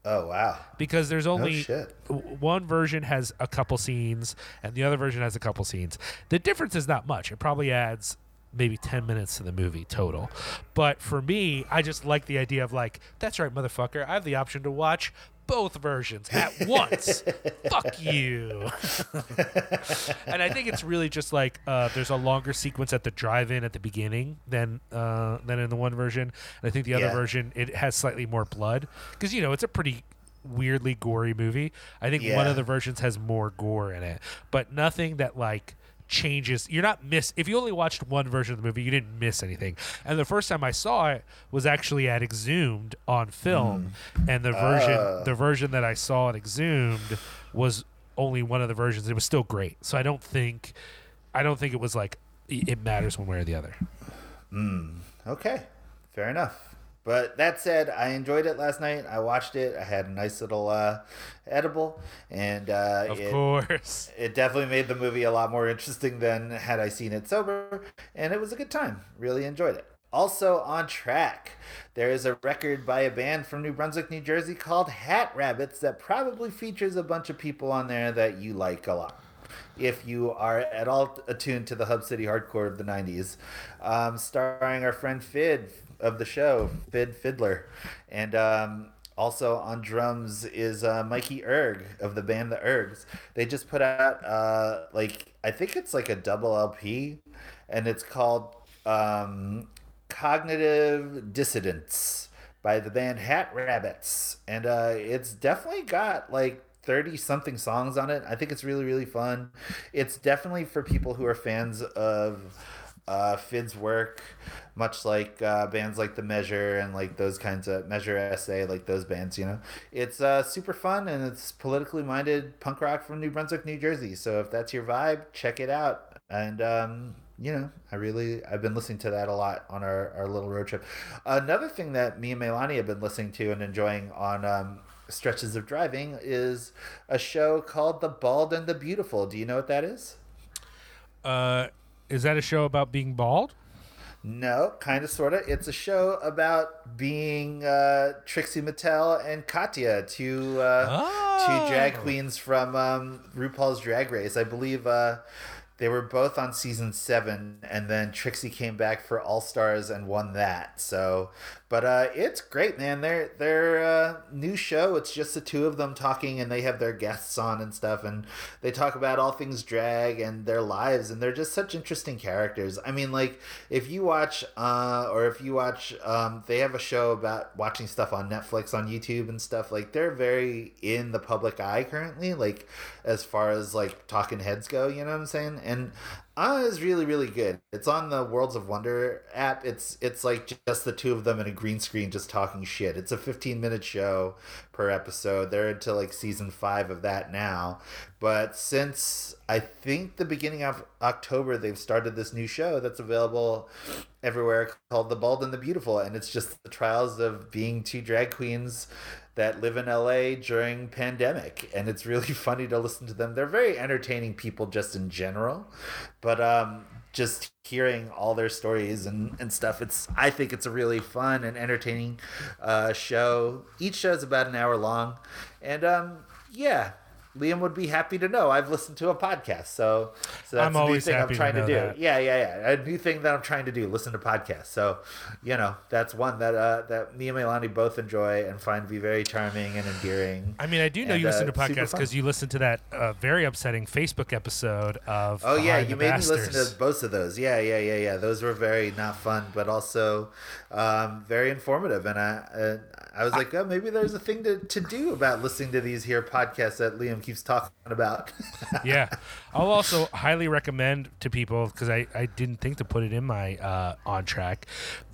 Oh wow. Because there's only shit. w- one version has a couple scenes, and the other version has a couple scenes. The difference is not much. It probably adds maybe 10 minutes of the movie total. But for me, I just like the idea of like, that's right, motherfucker. I have the option to watch both versions at once. Fuck you. and I think it's really just like uh, there's a longer sequence at the drive-in at the beginning than uh, than in the one version. And I think the other Yeah. version it has slightly more blood because you know it's a pretty weirdly gory movie. I think one of the versions has more gore in it, but nothing that like changes. You're not miss if you only watched one version of the movie, you didn't miss anything. And the first time I saw it was actually at Exhumed on film, and the version Ah. the version that I saw at Exhumed was only one of the versions. It was still great. So I don't think I don't think it was like it matters one way or the other. Okay, fair enough. But that said, I enjoyed it last night. I watched it. I had a nice little uh, edible, and uh, Of it, course. it definitely made the movie a lot more interesting than had I seen it sober. And it was a good time. Really enjoyed it. Also on track, there is a record by a band from New Brunswick, New Jersey called Hat Rabbits that probably features a bunch of people on there that you like a lot if you are at all attuned to the Hub City hardcore of the 90s, um, starring our friend Fid of the show, Fid Fiddler. And um, also on drums is uh, Mikey Erg of the band The Ergs. They just put out, uh, like, I think it's like a double LP, and it's called um, Cognitive Dissidence by the band Hat Rabbits. And uh, it's definitely got like 30 something songs on it. I think it's really, really fun. It's definitely for people who are fans of uh, Fid's work, much like uh, bands like The Measure and like those kinds of Measure SA, like those bands, you know. It's uh, super fun and it's politically minded punk rock from New Brunswick, New Jersey. So if that's your vibe, check it out. And, um, you know, I really I've been listening to that a lot on our, our little road trip. Another thing that me and Melani have been listening to and enjoying on um, stretches of driving is a show called The Bald and the Beautiful. Do you know what that is? Uh, is that a show about being bald? No, kind of, sort of. It's a show about being uh, Trixie Mattel and Katya, two uh, two drag Oh. queens from um, RuPaul's Drag Race. I believe uh, they were both on season seven, and then Trixie came back for All Stars and won that. So, but uh, it's great, man. Their their uh, new show. It's just the two of them talking, and they have their guests on and stuff, and they talk about all things drag and their lives, and they're just such interesting characters. I mean, like if you watch, uh, or if you watch, um, they have a show about watching stuff on Netflix, on YouTube, and stuff. Like they're very in the public eye currently, like as far as like talking heads go. You know what I'm saying? And uh, is really really good. It's on the Worlds of Wonder app. It's it's like just the two of them in a green screen just talking shit. It's a 15 minute show per episode. They're into like season five of that now. But since I think the beginning of October, they've started this new show that's available everywhere called The Bald and the Beautiful, and it's just the trials of being two drag queens that live in LA during pandemic and it's really funny to listen to them. They're very entertaining people just in general. but um, just hearing all their stories and, and stuff, it's I think it's a really fun and entertaining uh, show. Each show is about an hour long, and um, yeah, Liam would be happy to know I've listened to a podcast. So, so that's I'm a new thing I'm happy to trying to, do. that. Yeah, yeah, yeah. A new thing that I'm trying to do: listen to podcasts. So, you know, that's one that uh, that me and Melanie both enjoy and find to be very charming and endearing. I mean, I do know And, you listen uh, to podcasts because you listened to that uh, very upsetting Facebook episode of. Oh yeah, Behind you made me listen to both of those. Yeah, yeah, yeah, yeah. Those were very not fun, but also um, very informative. And I, uh, I was like, oh, maybe there's a thing to, to do about listening to these here podcasts that Liam keeps talking about. yeah. I'll also highly recommend to people because I, I didn't think to put it in my uh, on track.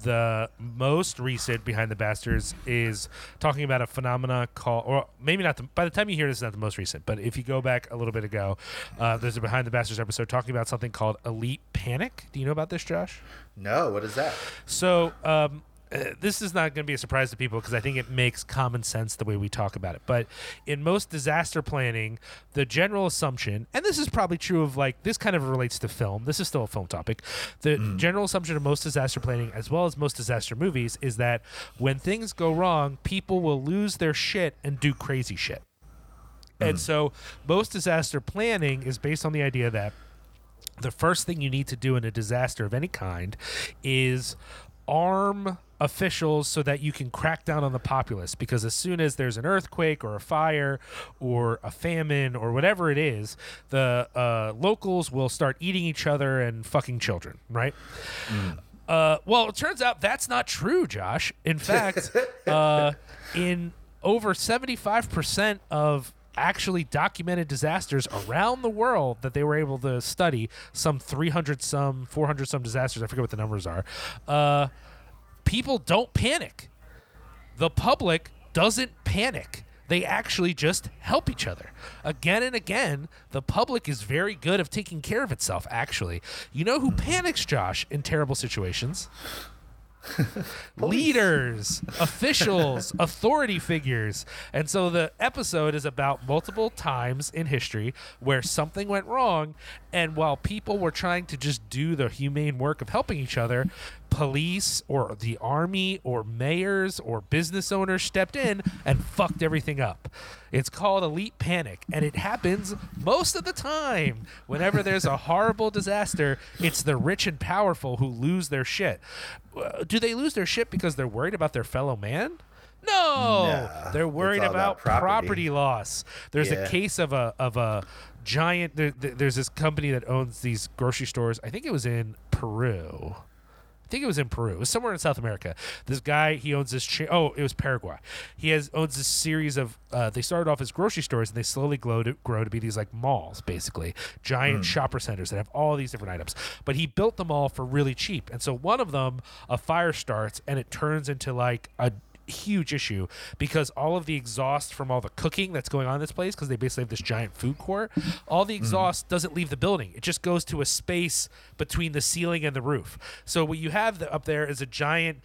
The most recent Behind the Bastards is talking about a phenomena called, or maybe not. The, by the time you hear this, it's not the most recent, but if you go back a little bit ago, uh, there's a Behind the Bastards episode talking about something called elite panic. Do you know about this, Josh? no, what is that? So, um, uh, this is not going to be a surprise to people because I think it makes common sense the way we talk about it. But in most disaster planning, the general assumption, and this is probably true of like this kind of relates to film. This is still a film topic. The general assumption of most disaster planning, as well as most disaster movies, is that when things go wrong, people will lose their shit and do crazy shit. And so, most disaster planning is based on the idea that the first thing you need to do in a disaster of any kind is arm officials so that you can crack down on the populace. Because as soon as there's an earthquake or a fire or a famine or whatever it is the uh, locals will start eating each other and fucking children right? Uh, well, it turns out that's not true, Josh. In fact, uh, in over 75% of actually documented disasters around the world that they were able to study, some 300 some, 400 some disasters, I forget what the numbers are, uh, people don't panic. The public doesn't panic. They actually just help each other. Again and again, the public is very good of taking care of itself, actually. You know who hmm. panics, Josh, in terrible situations? leaders, officials, authority figures. And so the episode is about multiple times in history where something went wrong. And while people were trying to just do the humane work of helping each other, police or the army or mayors or business owners stepped in and fucked everything up. It's called elite panic, and it happens most of the time. Whenever there's a horrible disaster, it's the rich and powerful who lose their shit. Uh, Do they lose their shit because they're worried about their fellow man? No, No, they're worried about, about property. property. loss. There's a case of a of a giant. There- there's this company that owns these grocery stores. I think it was in Peru. I think it was in Peru. It was somewhere in South America. This guy, he owns this. Cha- oh, it was Paraguay. He has owns this series of. Uh, they started off as grocery stores, and they slowly grow to grow to be these like malls, basically giant shopper centers that have all these different items. But he built them all for really cheap, and so one of them, a fire starts, and it turns into like a huge issue because all of the exhaust from all the cooking that's going on in this place because they basically have this giant food court all the exhaust doesn't leave the building. It just goes to a space between the ceiling and the roof. So what you have up there is a giant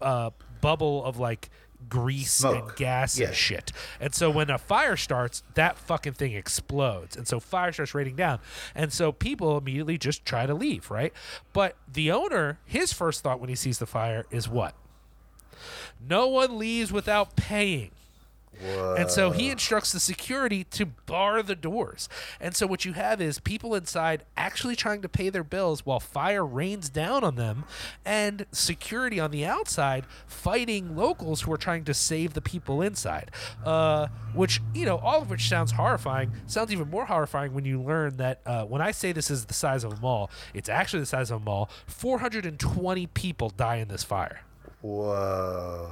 uh, bubble of like grease and Smoke. gas Yeah. and shit. And so when a fire starts that fucking thing explodes. And so fire starts raining down. And so people immediately just try to leave right? But the owner his first thought when he sees the fire is what no one leaves without paying. And so he instructs the security to bar the doors. And so what you have is people inside actually trying to pay their bills while fire rains down on them, and security on the outside fighting locals who are trying to save the people inside. Uh, which, you know, all of which sounds horrifying. Sounds even more horrifying when you learn that uh, when I say this is the size of a mall, it's actually the size of a mall. 420 people die in this fire. Whoa.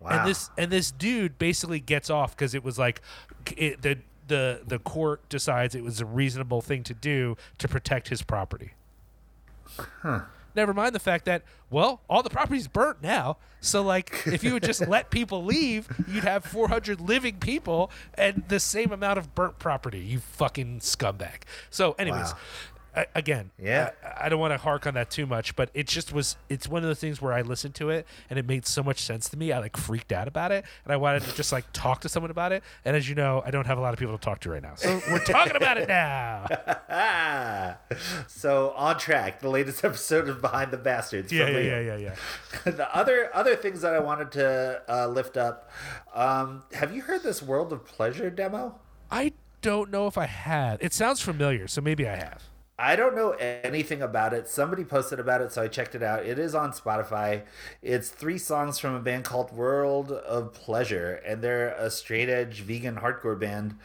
Wow. and this and this dude basically gets off because it was like it, the the the court decides it was a reasonable thing to do to protect his property. Never mind the fact that well, all the property's burnt now. So like, if you would just let people leave, you'd have 400 living people and the same amount of burnt property. You fucking scumbag. So, anyways. Wow. I, again, Yeah. I, I don't want to hark on that too much, but it just was. It's one of those things where I listened to it and it made so much sense to me. I like freaked out about it, and I wanted to just like talk to someone about it. And as you know, I don't have a lot of people to talk to right now, so we're talking about it now. So on track. The latest episode of Behind the Bastards. Yeah, from yeah, yeah, yeah, yeah. the other other things that I wanted to uh, lift up. Um, have you heard this World of Pleasure demo? I don't know if I have. It sounds familiar, so maybe I have. I don't know anything about it. Somebody posted about it, so I checked it out. It is on Spotify. It's three songs from a band called World of Pleasure, and they're a straight edge vegan hardcore band.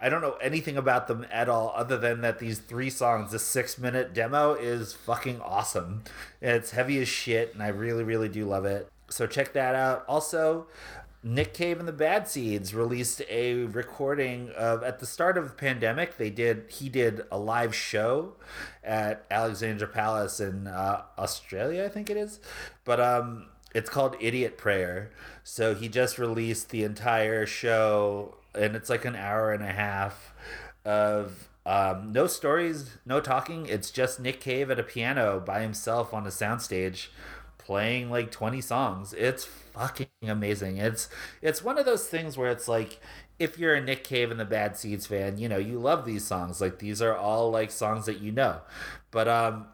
I don't know anything about them at all, other than that these three songs, the six minute demo, is fucking awesome. It's heavy as shit, and I really, really do love it. So check that out. Also, Nick Cave and the Bad Seeds released a recording of at the start of the pandemic. They did he did a live show at Alexandra Palace in uh, Australia, I think it is, but um, it's called Idiot Prayer. So he just released the entire show, and it's like an hour and a half of um, no stories, no talking. It's just Nick Cave at a piano by himself on a soundstage playing like 20 songs. It's fucking amazing. It's it's one of those things where it's like if you're a Nick Cave and the Bad Seeds fan, you know, you love these songs. Like these are all like songs that you know. But um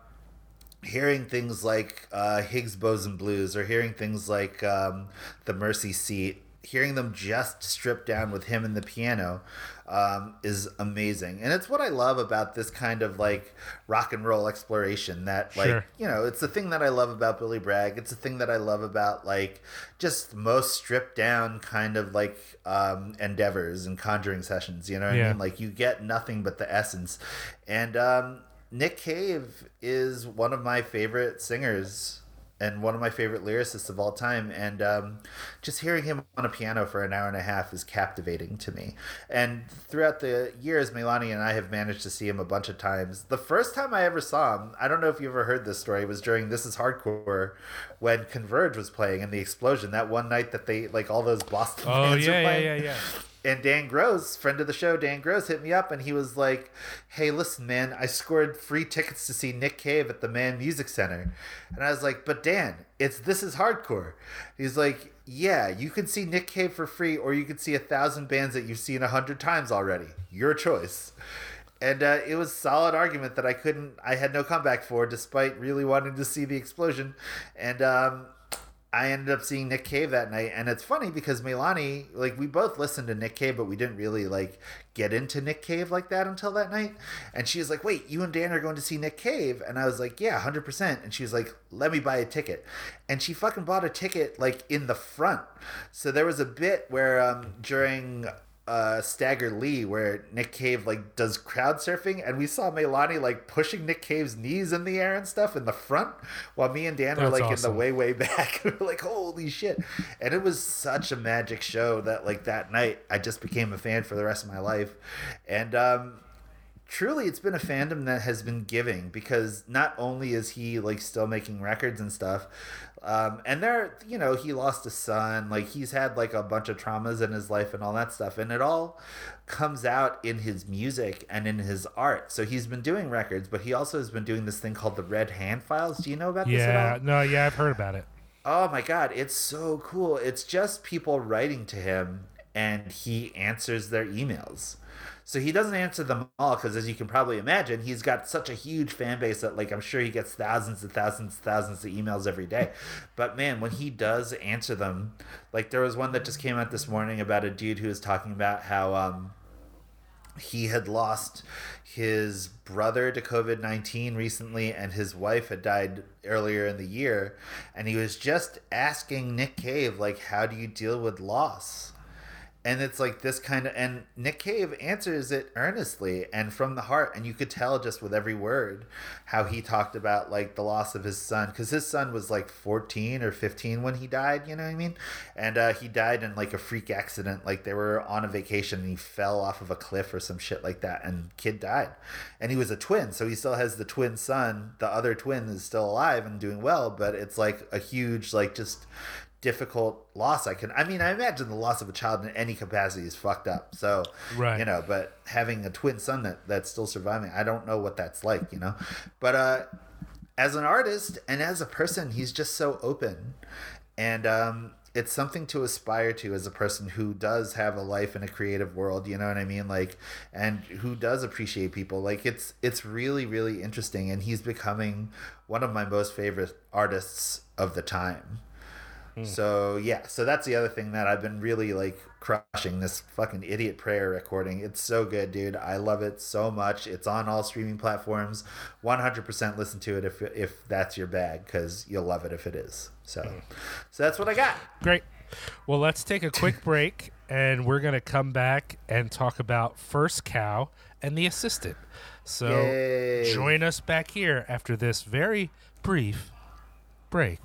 hearing things like uh, Higgs Boson Blues or hearing things like um, The Mercy Seat, hearing them just stripped down with him and the piano um, is amazing. And it's what I love about this kind of like rock and roll exploration that like, Sure. you know, it's the thing that I love about Billy Bragg. It's the thing that I love about like just most stripped down kind of like um, endeavors and conjuring sessions. You know what I mean? Like you get nothing but the essence. And um, Nick Cave is one of my favorite singers and one of my favorite lyricists of all time. And um, just hearing him on a piano for an hour and a half is captivating to me. And throughout the years, Milani and I have managed to see him a bunch of times. The first time I ever saw him, I don't know if you ever heard this story, was during This Is Hardcore when Converge was playing and the explosion. That one night that they, like, all those Boston Oh bands were yeah, yeah, yeah, yeah. And Dan Gross, friend of the show, Dan Gross, hit me up and he was like, Hey, listen, man, I scored free tickets to see Nick Cave at the Mann Music Center. And I was like, But Dan, it's This Is Hardcore. He's like, Yeah, you can see Nick Cave for free, or you can see a thousand bands that you've seen a hundred times already. Your choice. And uh, it was solid argument that I couldn't, I had no comeback for, despite really wanting to see the explosion. And um, I ended up seeing Nick Cave that night, and it's funny because Milani, like, we both listened to Nick Cave, but we didn't really like get into Nick Cave like that until that night. And she was like, "Wait, you and Dan are going to see Nick Cave?" And I was like, "Yeah, hundred percent." And she was like, "Let me buy a ticket," and she fucking bought a ticket like in the front. So there was a bit where um, during uh Stagger Lee where Nick Cave like does crowd surfing and we saw Melani like pushing Nick Cave's knees in the air and stuff in the front while me and Dan were That's like in the way way back we were like holy shit. And it was such a magic show that like that night I just became a fan for the rest of my life. And um truly it's been a fandom that has been giving because not only is he like still making records and stuff um, and there you know he lost a son like he's had like a bunch of traumas in his life and all that stuff and it all comes out in his music and in his art so he's been doing records but he also has been doing this thing called the red hand files do you know about this at Yeah, all no, yeah, I've heard about it. Oh my god, it's so cool. It's just people writing to him and he answers their emails. So he doesn't answer them all because as you can probably imagine, he's got such a huge fan base that like I'm sure he gets thousands and thousands and thousands of emails every day. But man, when he does answer them, like there was one that just came out this morning about a dude who was talking about how um he had lost his brother to COVID 19 recently, and his wife had died earlier in the year. And he was just asking Nick Cave, like, how do you deal with loss? And it's like this kind of, and Nick Cave answers it earnestly and from the heart. And you could tell just with every word how he talked about like the loss of his son. Cause his son was like 14 or 15 when he died, you know what I mean? And uh, he died in like a freak accident. Like they were on a vacation and he fell off of a cliff or some shit like that. And kid died. And he was a twin. So he still has the twin son. The other twin is still alive and doing well. But it's like a huge, like just difficult loss I can I mean I imagine the loss of a child in any capacity is fucked up. So Right. you know but having a twin son that that's still surviving I don't know what that's like you know? But uh as an artist and as a person he's just so open and um it's something to aspire to as a person who does have a life in a creative world you know what i mean? Like and who does appreciate people. Like it's it's really really interesting and he's becoming one of my most favorite artists of the time Hmm. so yeah so that's the other thing that i've been really like crushing this fucking idiot prayer recording it's so good dude i love it so much it's on all streaming platforms 100% listen to it if if that's your bag because you'll love it if it is so hmm. so that's what i got Great. Well, let's take a quick break, and we're going to come back and talk about First Cow and the Assistant. So Yay. join us back here after this very brief break.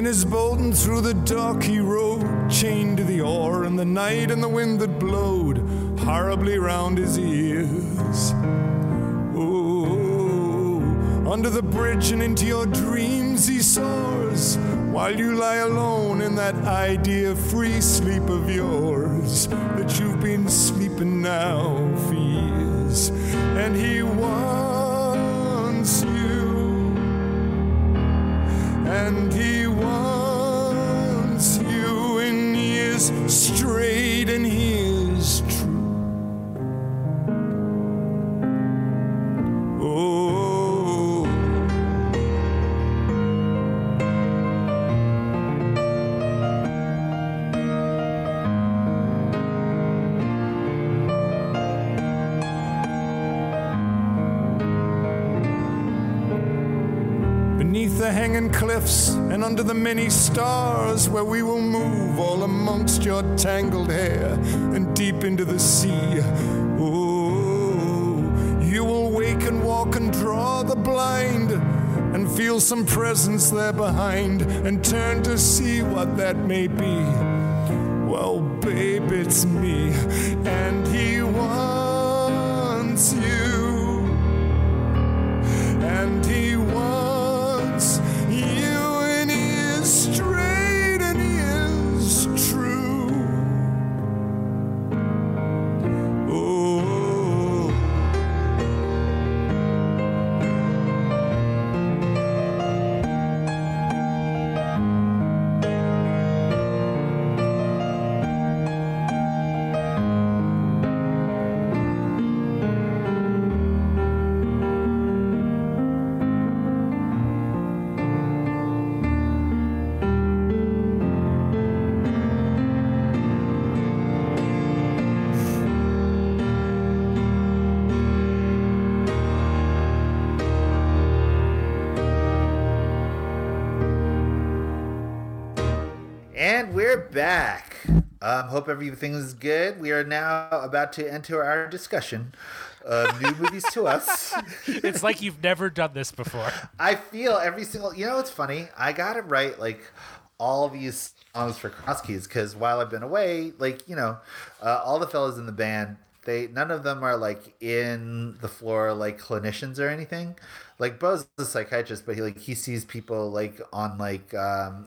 In his boat and through the dock he rode, chained to the oar, and the night and the wind that blowed horribly round his ears. Oh, under the bridge and into your dreams he soars, while you lie alone in that idea free sleep of yours that you've been sleeping now for years. And he wants and he wants you he is straight and he cliffs and under the many stars where we will move all amongst your tangled hair and deep into the sea. Oh, you will wake and walk and draw the blind and feel some presence there behind and turn to see what that may be. Well, babe, it's me, and he wants you everything is good. We are now about to enter our discussion of new movies to us. It's like you've never done this before. I feel every single. You know it's funny? I got to write like all these songs for Cross Keys because while I've been away, like you know, uh, all the fellas in the band, they none of them are like in the floor like clinicians or anything. Like Bo's a psychiatrist, but he like he sees people like on like um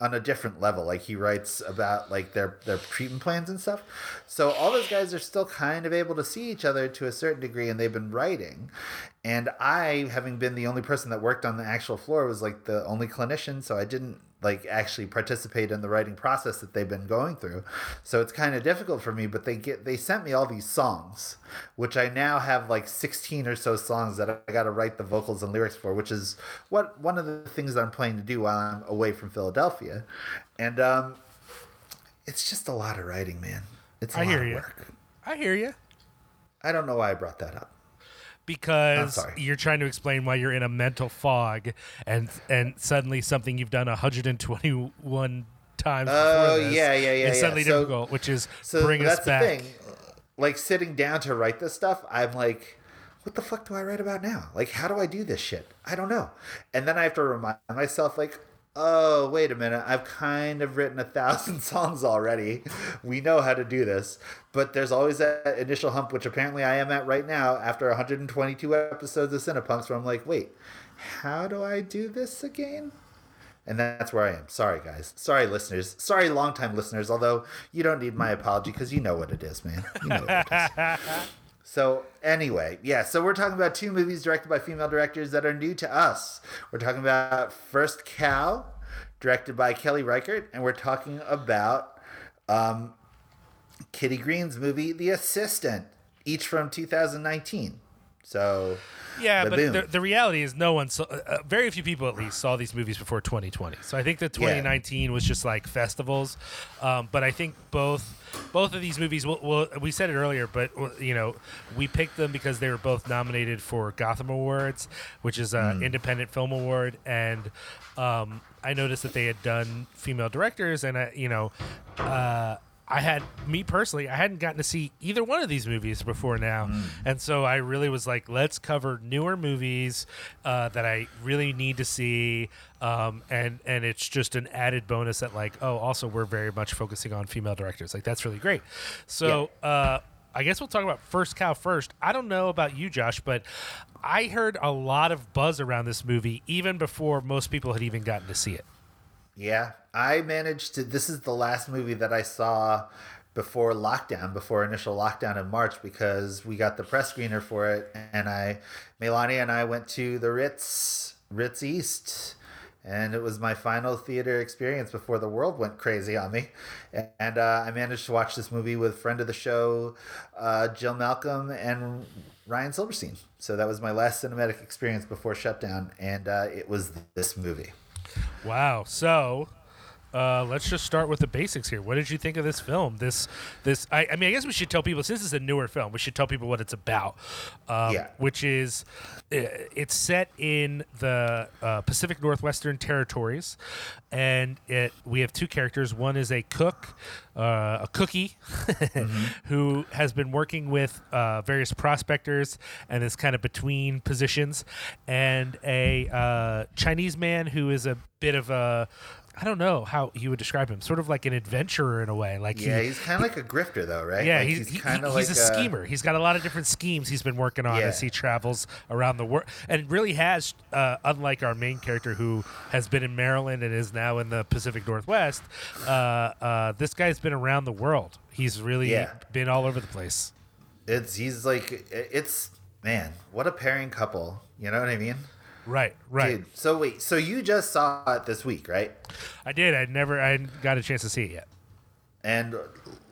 on a different level. Like he writes about like their their treatment plans and stuff. So all those guys are still kind of able to see each other to a certain degree, and they've been writing. And I, having been the only person that worked on the actual floor, was like the only clinician, so I didn't like actually participate in the writing process that they've been going through. So it's kind of difficult for me. But they get they sent me all these songs, which I now have like sixteen or so songs that I got to write the vocals and lyrics for, which is what one of the things that I'm planning to do while I'm away from Philadelphia, and um, it's just a lot of writing, man. It's a I lot hear of you. work. I hear you. I don't know why I brought that up. Because you're trying to explain why you're in a mental fog and and suddenly something you've done 121 times Oh, this yeah, yeah, yeah, is yeah. suddenly So- difficult which is So bring that's us the back thing. Like sitting down to write this stuff, I'm like, what the fuck do I write about now? Like, how do I do this shit? I don't know. And then I have to remind myself, like, oh, wait a minute. I've kind of written a thousand songs already. We know how to do this. But there's always that initial hump, which apparently I am at right now after 122 episodes of Cinepunx, where I'm like, wait, how do I do this again? And that's where I am. Sorry, guys. Sorry, listeners. Sorry, longtime listeners. Although you don't need my apology because you know what it is, man. You know what it is. So anyway, yeah. So we're talking about two movies directed by female directors that are new to us. We're talking about First Cow, directed by Kelly Reichardt, and we're talking about um, Kitty Green's movie The Assistant, each from 2019. So yeah but the, the reality is no one saw uh, very few people at least saw these movies before 2020 so i think that 2019 was just like festivals um, but i think both both of these movies well, well we said it earlier but you know we picked them because they were both nominated for gotham awards which is an independent film award. And um, i noticed that they had done female directors and I, you know uh, I had me personally, I hadn't gotten to see either one of these movies before now, and so I really was like, let's cover newer movies uh, that I really need to see, um, and and it's just an added bonus that like, oh, also we're very much focusing on female directors, like that's really great. So. Uh, I guess we'll talk about First Cow first. I don't know about you, Josh, but I heard a lot of buzz around this movie even before most people had even gotten to see it. Yeah, I managed to. This is the last movie that I saw before lockdown, before initial lockdown in March, because we got the press screener for it, and I, Melania and I went to the Ritz, Ritz East, and it was my final theater experience before the world went crazy on me, and uh, I managed to watch this movie with friend of the show, uh, Jill Malcolm, and Ryan Silverstein. So that was my last cinematic experience before shutdown, and uh, it was this movie. Wow. So, uh, let's just start with the basics here. What did you think of this film? This, this. I, I mean, I guess we should tell people since it's a newer film, we should tell people what it's about. Um, Yeah. Which is, uh, it's set in the uh, Pacific Northwestern Territories, and it we have two characters. One is a cook, uh, a cookie, who has been working with uh, various prospectors and is kind of between positions, and a uh, Chinese man who is a bit of a I don't know how you would describe him, sort of like an adventurer in a way. Like Yeah, he, he's kind of like a grifter, though, right? yeah, Like, he's, he- kind of he's like a schemer. He's got a lot of different schemes he's been working on Yeah. as he travels around the world, and really has, uh, unlike our main character who has been in Maryland and is now in the Pacific Northwest. Uh, uh, this guy's been around the world. He's really Yeah. been all over the place. It's he's like it's man, what a pairing couple. You know what I mean? Right, right. Dude, so wait, so you just saw it this week, right? I did. I never. I got a chance to see it yet. And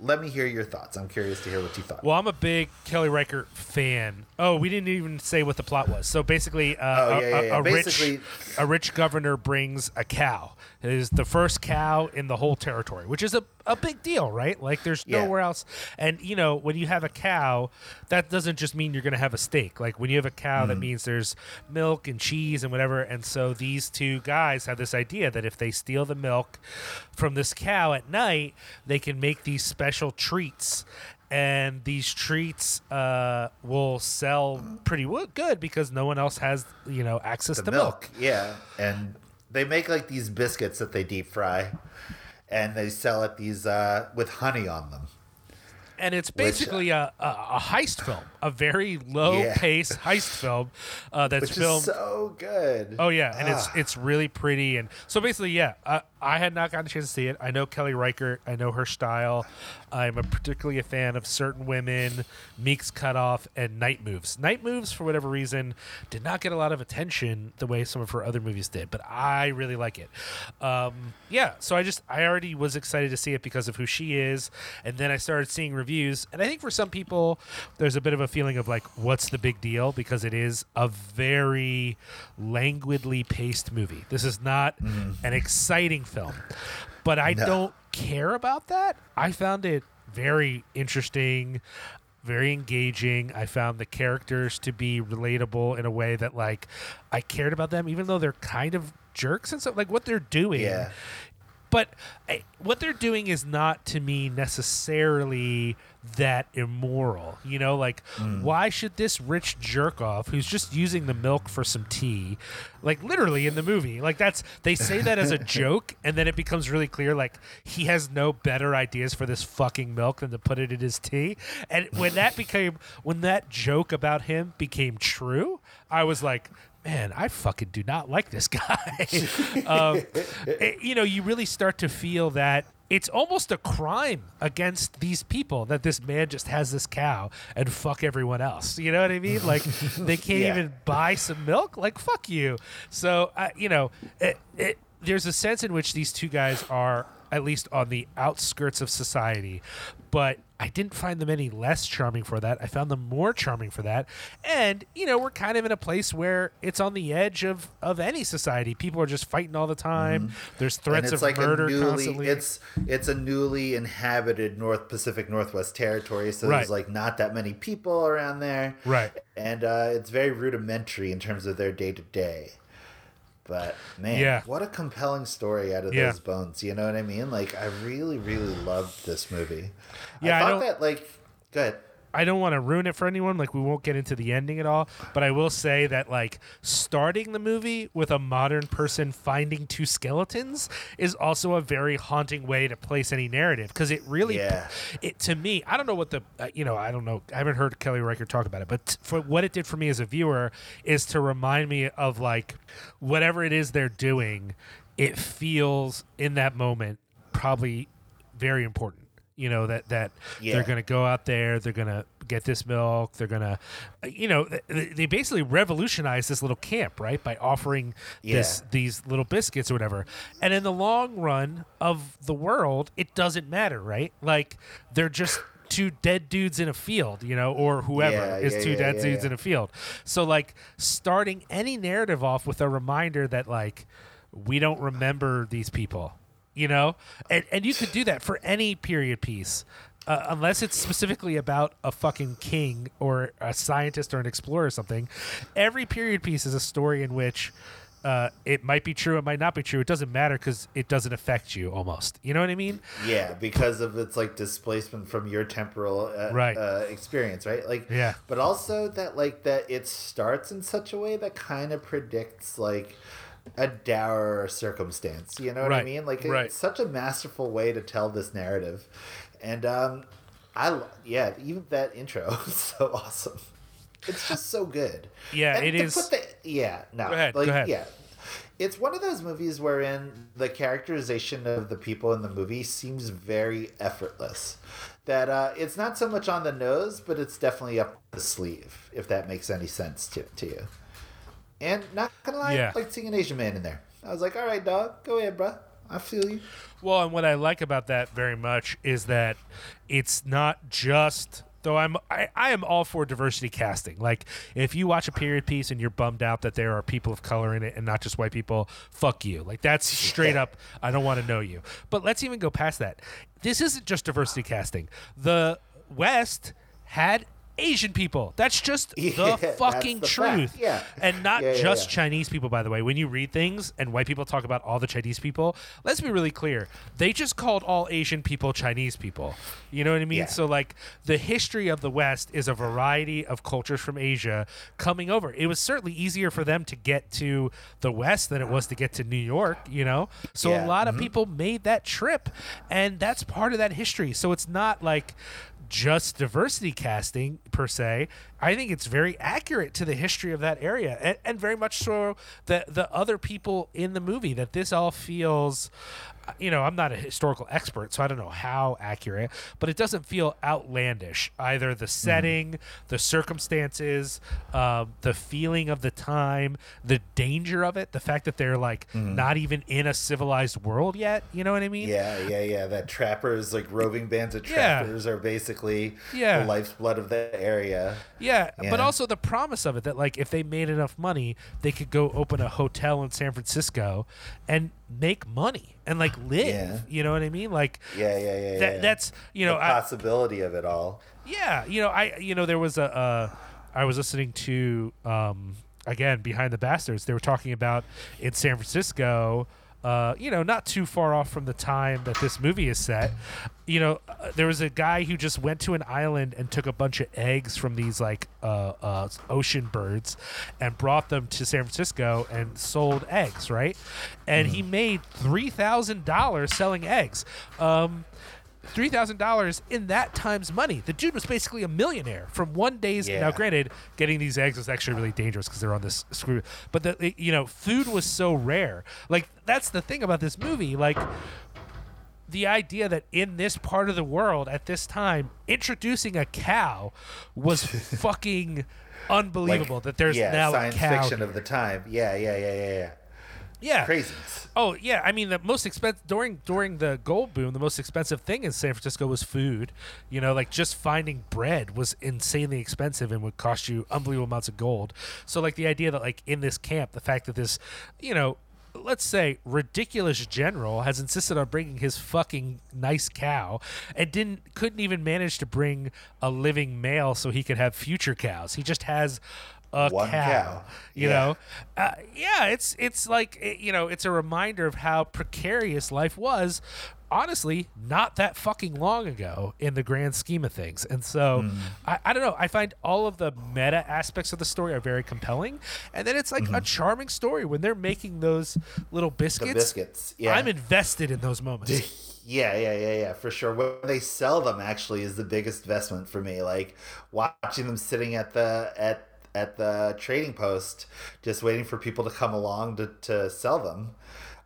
let me hear your thoughts. I'm curious to hear what you thought. Well, I'm a big Kelly Reichardt fan. Oh, we didn't even say what the plot was. So basically, uh, Oh, a, yeah, yeah, a- yeah. a Basically- rich a rich governor brings a cow. It is the first cow in the whole territory, which is a, a big deal, right? Like there's nowhere else. And you know, when you have a cow, that doesn't just mean you're going to have a steak. Like when you have a cow, Mm-hmm. that means there's milk and cheese and whatever. And so these two guys have this idea that if they steal the milk from this cow at night, they can make these special treats and these treats uh, will sell pretty good because no one else has you know access the to milk, yeah. And they make like these biscuits that they deep fry and they sell it these uh with honey on them. and it's basically a, a, a heist film, a very low Yeah. pace heist film uh, that's Which filmed. is so good. Oh yeah, and it's Ah. it's really pretty, and so basically, yeah, I, I had not gotten a chance to see it. I know Kelly Reichardt, I know her style. I'm a particularly a fan of certain women, Meek's Cutoff, and Night Moves. Night Moves, for whatever reason, did not get a lot of attention the way some of her other movies did, but I really like it. Um, yeah, so I just I already was excited to see it because of who she is, and then I started seeing reviews, and I think for some people, there's a bit of a feeling of like, what's the big deal? Because it is a very languidly paced movie. This is not an exciting film, but I No. don't care about that. I found it very interesting. very engaging. I found the characters to be relatable in a way that like I cared about them, even though they're kind of jerks and stuff. Like what they're doing Yeah. but I, what they're doing is not to me necessarily that immoral you know? Like why should this rich jerk off who's just using the milk for some tea like literally in the movie like that's they say that as a joke and then it becomes really clear like he has no better ideas for this fucking milk than to put it in his tea? And when that became when that joke about him became true i was like man, I fucking do not like this guy. um, it- you know, you really start to feel that it's almost a crime against these people that this man just has this cow and fuck everyone else. You know what I mean? Like they can't Yeah. even buy some milk. Like fuck you. So uh, you know, it, it, there's a sense in which these two guys are at least on the outskirts of society, but I didn't find them any less charming for that. I found them more charming for that. And, you know, we're kind of in a place where it's on the edge of, of any society. People are just fighting all the time. There's Mm-hmm. and threats of like murder newly constantly. it's it's a newly inhabited North Pacific Northwest territory, so Right. there's like not that many people around there, Right. And uh, it's very rudimentary in terms of their day to day. But man, Yeah. what a compelling story out of Yeah. those bones. You know what I mean? Like I really, really loved this movie. Yeah, I I thought don't- that like good. I don't want to ruin it for anyone. Like we won't get into the ending at all, but I will say that like starting the movie with a modern person finding two skeletons is also a very haunting way to place any narrative because it really, Yeah. it to me, I don't know what the uh, you know I don't know I haven't heard Kelly Reichardt talk about it, but t- for what it did for me as a viewer is to remind me of like whatever it is they're doing, it feels in that moment probably very important. You know that that Yeah. they're going to go out there, they're going to get this milk, they're going to, uh, you know, they, they basically revolutionized this little camp, right, by offering this these little biscuits or whatever. And in the long run of the world, it doesn't matter, right? Like they're just two dead dudes in a field, you know, or whoever Yeah, is yeah, two yeah, dead yeah, dudes yeah. in a field. So like starting any narrative off with a reminder that like we don't remember these people, you know, and and you could do that for any period piece. Uh, unless it's specifically about a fucking king or a scientist or an explorer or something, every period piece is a story in which uh, it might be true, it might not be true. It doesn't matter because it doesn't affect you almost. You know what I mean? Yeah, because of its like displacement from your temporal uh, Right. uh, experience, right? Like, Yeah. But also that like that it starts in such a way that kind of predicts like a dour circumstance. You know what I mean? Like right. it's such a masterful way to tell this narrative, and um, I yeah, even that intro is so awesome. It's just so good. Yeah, And it is- Put the, yeah, no, Go ahead, like go ahead. yeah, it's one of those movies wherein the characterization of the people in the movie seems very effortless. That uh, it's not so much on the nose, but it's definitely up the sleeve, if that makes any sense to, to you. And not gonna lie, Yeah. I like seeing an Asian man in there. I was like, all right, dog, go ahead, bro. I feel you. Well, and what I like about that very much is that it's not just though I'm I, I am all for diversity casting. Like if you watch a period piece and you're bummed out that there are people of color in it and not just white people, fuck you. Like that's straight up I don't want to know you. But let's even go past that. This isn't just diversity casting. The West had Asian people. That's just Yeah, the fucking the fact. truth. Yeah. And not Yeah, yeah, just. Chinese people, by the way. When you read things and white people talk about all the Chinese people, let's be really clear. They just called all Asian people Chinese people. You know what I mean? So, like, the history of the West is a variety of cultures from Asia coming over. It was certainly easier for them to get to the West than it was to get to New York, you know? So, a lot of mm-hmm. people made that trip, and that's part of that history. So, it's not like just diversity casting per se. I think it's very accurate to the history of that area, and, and very much so the the other people in the movie. That this all feels, you know, I'm not a historical expert, so I don't know how accurate, but it doesn't feel outlandish either. The setting, the circumstances, um, the feeling of the time, the danger of it, the fact that they're like not even in a civilized world yet. You know what I mean? Yeah, yeah, yeah. That trappers, like roving bands of Yeah. trappers, are basically Yeah. the lifeblood of the area. Yeah, but also the promise of it that like if they made enough money, they could go open a hotel in San Francisco and make money. And like live. Yeah. You know what I mean? Like Yeah, yeah, yeah. that, yeah. that's you know the I, possibility of it all. yeah, you know, I you know there was a uh, I was listening to um, again behind the bastards. They were talking about in San Francisco. Uh, you know, not too far off from the time that this movie is set. You know, uh, there was a guy who just went to an island and took a bunch of eggs from these like uh, uh, ocean birds and brought them to San Francisco and sold eggs, right? And he made three thousand dollars selling eggs. Um, three thousand dollars in that time's money. The dude was basically a millionaire from one day's. Yeah. Now, granted, getting these eggs was actually really dangerous because they're on this screw. But the you know, food was so rare. Like that's the thing about this movie. Like the idea that in this part of the world at this time, introducing a cow was fucking unbelievable. that there's yeah, now science a cow. fiction of the time. Yeah, yeah, yeah, yeah, yeah. Yeah, Craziness. Oh yeah, I mean the most expensive during during the gold boom, the most expensive thing in San Francisco was food. You know, like just finding bread was insanely expensive and would cost you unbelievable amounts of gold. So like the idea that like in this camp, the fact that this, you know, let's say ridiculous general has insisted on bringing his fucking nice cow and didn't couldn't even manage to bring a living male so he could have future cows. He just has a One cow, cow. you Yeah. know uh, yeah it's it's like it- you know it's a reminder of how precarious life was honestly not that fucking long ago in the grand scheme of things and so Hmm. I, I don't know i find all of the meta aspects of the story are very compelling and then it's like a charming story when they're making those little biscuits Mm-hmm. The biscuits. Yeah. i'm invested in those moments Yeah, yeah, yeah, yeah, for sure. When they sell them, actually, is the biggest investment for me. Like watching them sitting at the at at the trading post, just waiting for people to come along to to sell them.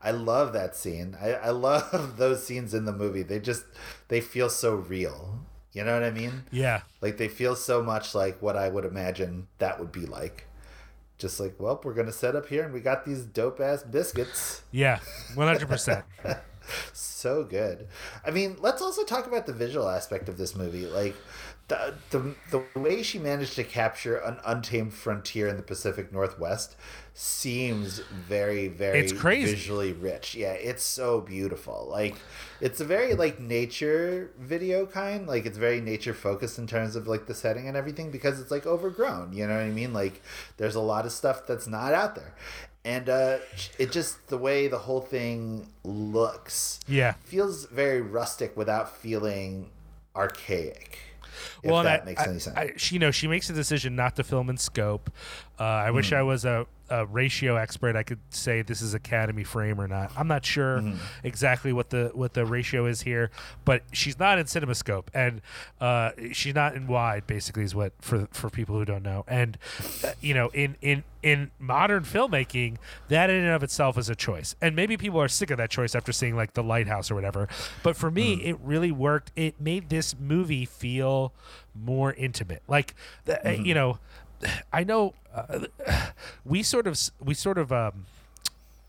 I love that scene. I, I love those scenes in the movie. They just they feel so real. You know what I mean? yeah Like they feel so much like what I would imagine that would be like. Just like, well, we're gonna set up here, and we got these dope ass biscuits yeah 100% so good. I mean, let's also talk about the visual aspect of this movie. Like the the the way she managed to capture an untamed frontier in the Pacific Northwest seems very very It's crazy. visually rich. Yeah, it's so beautiful. Like it's a very like nature video kind. Like it's very nature focused in terms of like the setting and everything because it's like overgrown, you know what I mean? Like there's a lot of stuff that's not out there. And uh it just the way the whole thing looks yeah feels very rustic without feeling archaic. If well, that I- makes I- any sense. I, she, you know, she makes a decision not to film in scope. Uh, I Hmm. wish I was a, a ratio expert. I could say this is Academy frame or not. I'm not sure Hmm. exactly what the what the ratio is here, but she's not in CinemaScope and uh, she's not in wide. Basically, is what for for people who don't know. And uh, you know, in in in modern filmmaking, that in and of itself is a choice. And maybe people are sick of that choice after seeing like The Lighthouse or whatever. But for me, Hmm. it really worked. It made this movie feel more intimate. Like, the, uh, you know, I know uh, we sort of we sort of um,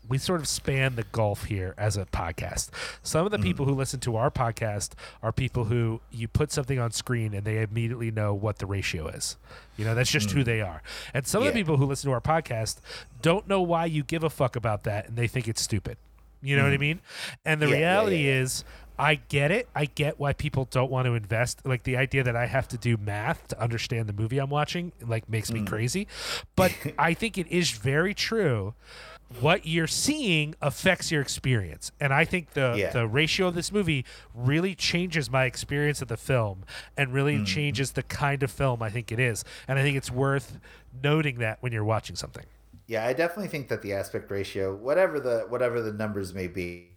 we sort of span the gulf here as a podcast. Some of the people who listen to our podcast are people who you put something on screen and they immediately know what the ratio is. You know, that's just who they are. And some of the people who listen to our podcast don't know why you give a fuck about that and they think it's stupid. You know what I mean? And the Yeah, yeah, reality yeah, yeah. is I get it. I get why people don't want to invest. Like the idea that I have to do math to understand the movie I'm watching, like makes Mm. me crazy. But I think it is very true. What you're seeing affects your experience, and I think the Yeah. the ratio of this movie really changes my experience of the film, and really Mm-hmm. changes the kind of film I think it is. And I think it's worth noting that when you're watching something. Yeah, I definitely think that the aspect ratio, whatever the whatever the numbers may be,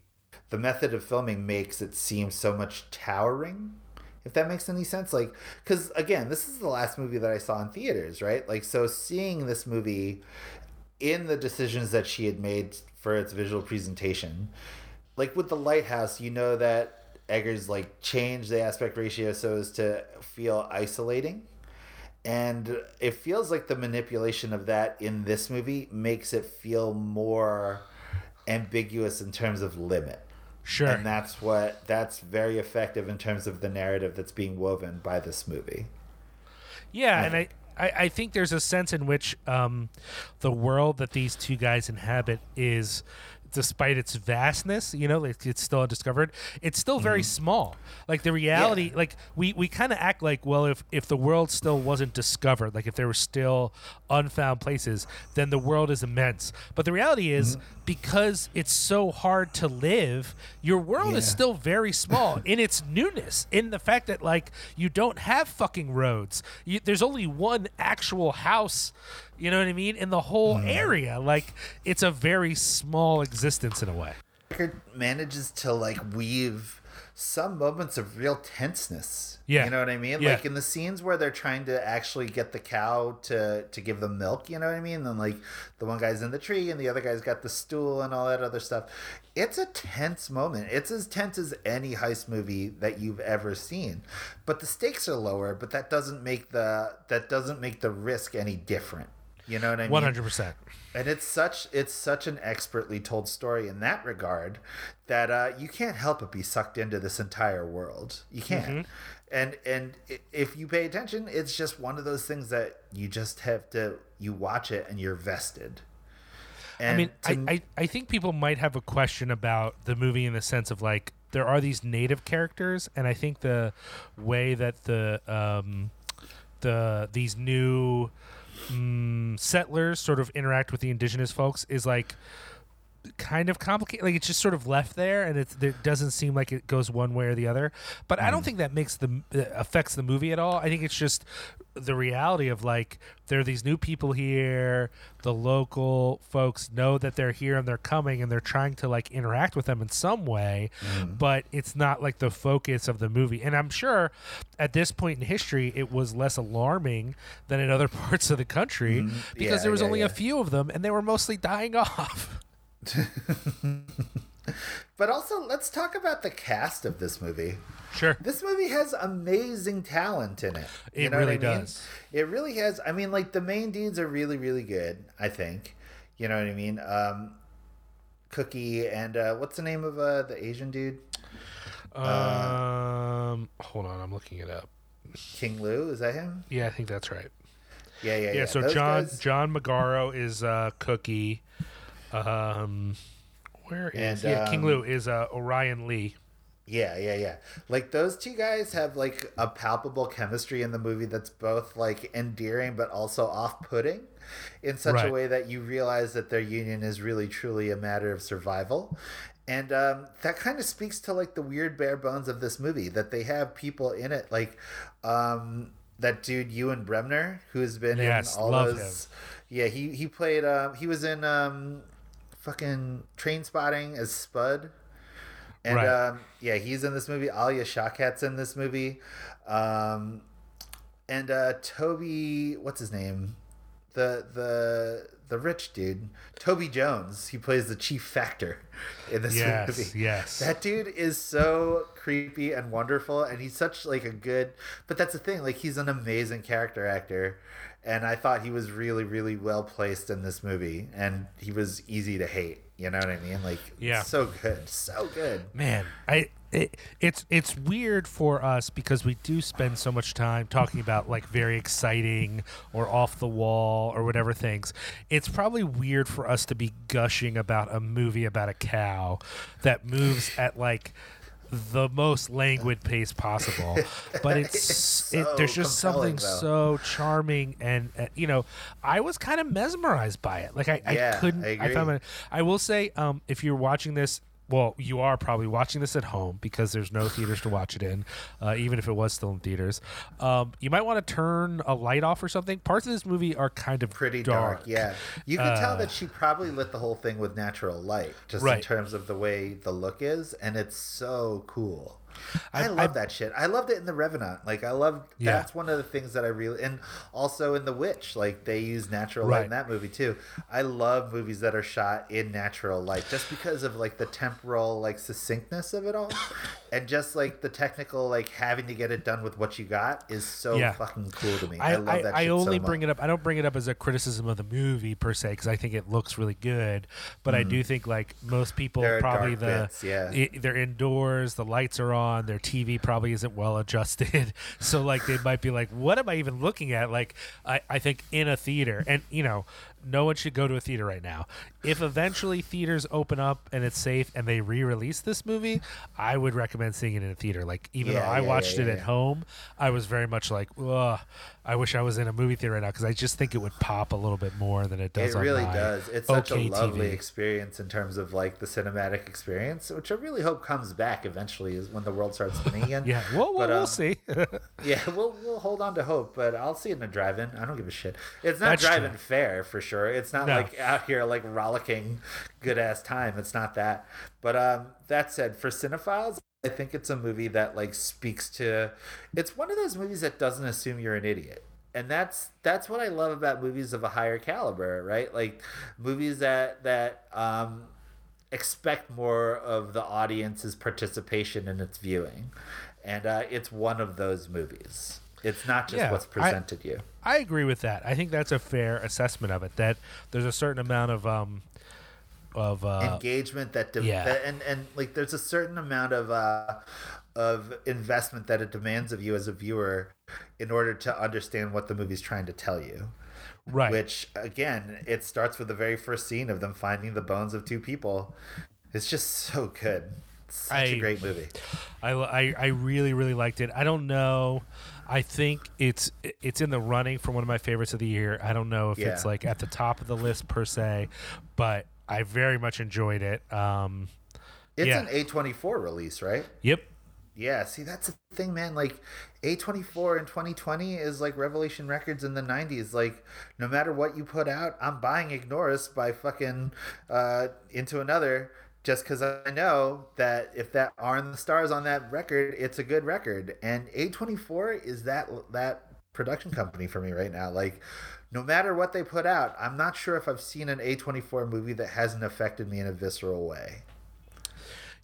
the method of filming makes it seem so much towering. If that makes any sense, like, because again, this is the last movie that I saw in theaters, right? Like, so seeing this movie in the decisions that she had made for its visual presentation, like with the lighthouse, you know that Eggers like changed the aspect ratio so as to feel isolating and it feels like the manipulation of that in this movie makes it feel more ambiguous in terms of limit Sure. and that's what that's very effective in terms of the narrative that's being woven by this movie Yeah, and I, I, I think there's a sense in which um, the world that these two guys inhabit is despite its vastness, you know, like it's still undiscovered. It's still very mm-hmm. small. Like the reality, like we we kind of act like, well, if if the world still wasn't discovered, like if there were still unfound places, then the world is immense. But the reality is, mm-hmm. because it's so hard to live, your world is still very small in its newness, in the fact that like you don't have fucking roads. You, there's only one actual house. You know what I mean? In the whole mm-hmm. area, like it's a very small existence in a way. Reichardt manages to like weave some moments of real tenseness. Yeah. You know what I mean? Yeah. Like in the scenes where they're trying to actually get the cow to to give them milk, you know what I mean? And like the one guy's in the tree and the other guy's got the stool and all that other stuff. It's a tense moment. It's as tense as any heist movie that you've ever seen. But the stakes are lower, but that doesn't make the that doesn't make the risk any different. You know what I mean? One hundred percent. and it's such it's such an expertly told story in that regard that uh, you can't help but be sucked into this entire world you can't and and if you pay attention it's just one of those things that you just have to you watch it and you're vested and I mean, to- I, I, I think people might have a question about the movie in the sense of like there are these native characters, and I think the way that the um, the these new mm, settlers sort of interact with the indigenous folks is like kind of complicated like it's just sort of left there and it's, it doesn't seem like it goes one way or the other. But i don't mm. think that makes the uh, affects the movie at all. I think it's just the reality of like there are these new people here the local folks know that they're here and they're coming and they're trying to like interact with them in some way mm. but it's not like the focus of the movie. And i'm sure at this point in history it was less alarming than in other parts of the country mm-hmm. because Yeah, there was yeah, only yeah. a few of them and they were mostly dying off but also let's talk about the cast of this movie Sure. this movie has amazing talent in it. You It know really I mean? does. It really has. I mean, like the main dudes are really, really good. I think. You know what I mean? Um, Cookie and uh, what's the name of uh, the Asian dude? Um, hold on, I'm looking it up. King Lu. Is that him? Yeah, I think that's right. Yeah, yeah, yeah. Yeah, so Those John guys- John Magaro is uh, Cookie. Um, where is And, yeah King Lu is uh, Orion Lee. Yeah, yeah, yeah. Like those two guys have like a palpable chemistry in the movie that's both like endearing but also off-putting in such a way that you realize that their union is really truly a matter of survival. And um, that kind of speaks to like the weird bare bones of this movie that they have people in it like um, that dude Ewan Bremner who's been Yes, in all love those Yeah, he he played um, he was in um, fucking Trainspotting as Spud. And Right. um, yeah, he's in this movie. Alia Shawkat's in this movie. Um, and uh, Toby, what's his name? The the the rich dude, Toby Jones. He plays the chief factor in this Yes, movie. yes. That dude is so creepy and wonderful, and he's such like a good. But that's the thing, like he's an amazing character actor, and I thought he was really, really well placed in this movie, and he was easy to hate. You know what I mean? Like, Yeah. so good, so good. Man, I it, it's it's weird for us because we do spend so much time talking about like very exciting or off the wall or whatever things. It's probably weird for us to be gushing about a movie about a cow that moves at like the most languid pace possible. But it's, It's it, there's just something though. so charming and uh, you know i was kind of mesmerized by it. Like i, Yeah, I couldn't I I, found it I will say, um, if you're watching this, well, you are probably watching this at home because there's no theaters to watch it in, uh, even if it was still in theaters. Um, you might want to turn a light off or something. Parts of this movie are kind of Pretty dark. dark. yeah. You can tell Uh, that she probably lit the whole thing with natural light, just in terms of the way the look is, and it's so cool. I, I- love I- that shit. I loved it in the Revenant. Like I love Yeah. that's one of the things that I really and also in The Witch, like they use natural light in that movie too. I love movies that are shot in natural light just because of like the temporal like succinctness of it all. and just like the technical like having to get it done with what you got is so Yeah. fucking cool to me. I, I, love that I only so bring it up. I don't bring it up as a criticism of the movie per se because I think it looks really good. But I do think like most people Mm. Probably the bits, yeah. i- they're indoors, the lights are on, their TV probably isn't well adjusted, so like they might be like, what am I even looking at? Like I, I think in a theater, and you know, no one should go to a theater right now. If eventually theaters open up and it's safe and they re-release this movie, I would recommend seeing it in a theater. Like even Yeah, though I yeah, watched yeah, it at home, I was very much like, Ugh, I wish I was in a movie theater right now because I just think it would pop a little bit more than it does. It really does. It's such OK a lovely TV. experience in terms of like the cinematic experience, which I really hope comes back eventually, is when the world starts spinning again. Yeah, well, well But, we'll um, see. Yeah, we'll we'll hold on to hope, but I'll see it in a drive-in. I don't give a shit. It's not That's drive-in true. fair for sure. It's not No. like out here like rollicking good ass time. It's not that. But um, that said, for cinephiles, I think it's a movie that like speaks to. It's one of those movies that doesn't assume you're an idiot. And that's that's what I love about movies of a higher caliber, right? Like movies that that um, expect more of the audience's participation in its viewing, and uh, it's one of those movies. It's not just Yeah, what's I- presented you. I agree with that. I think that's a fair assessment of it. That there's a certain amount of um of uh engagement that, de- yeah. that and and like there's a certain amount of uh of investment that it demands of you as a viewer in order to understand what the movie's trying to tell you right. which again it starts with the very first scene of them finding the bones of two people it's just so good It's such a I- great movie I, I, I really really liked it. I don't know. I think it's it's in the running for one of my favorites of the year. I don't know if it's like at the top of the list per se, but I very much enjoyed it. Um, it's Yeah. an a24 release right yep. Yeah, see that's the thing, man. Like A24 in 2020 is like Revelation Records in the 90s. Like no matter what you put out, I'm buying Ignaurus by fucking uh, into another just because I know that if that are in the stars on that record, it's a good record. And A24 is that that production company for me right now. Like no matter what they put out, I'm not sure if I've seen an A24 movie that hasn't affected me in a visceral way.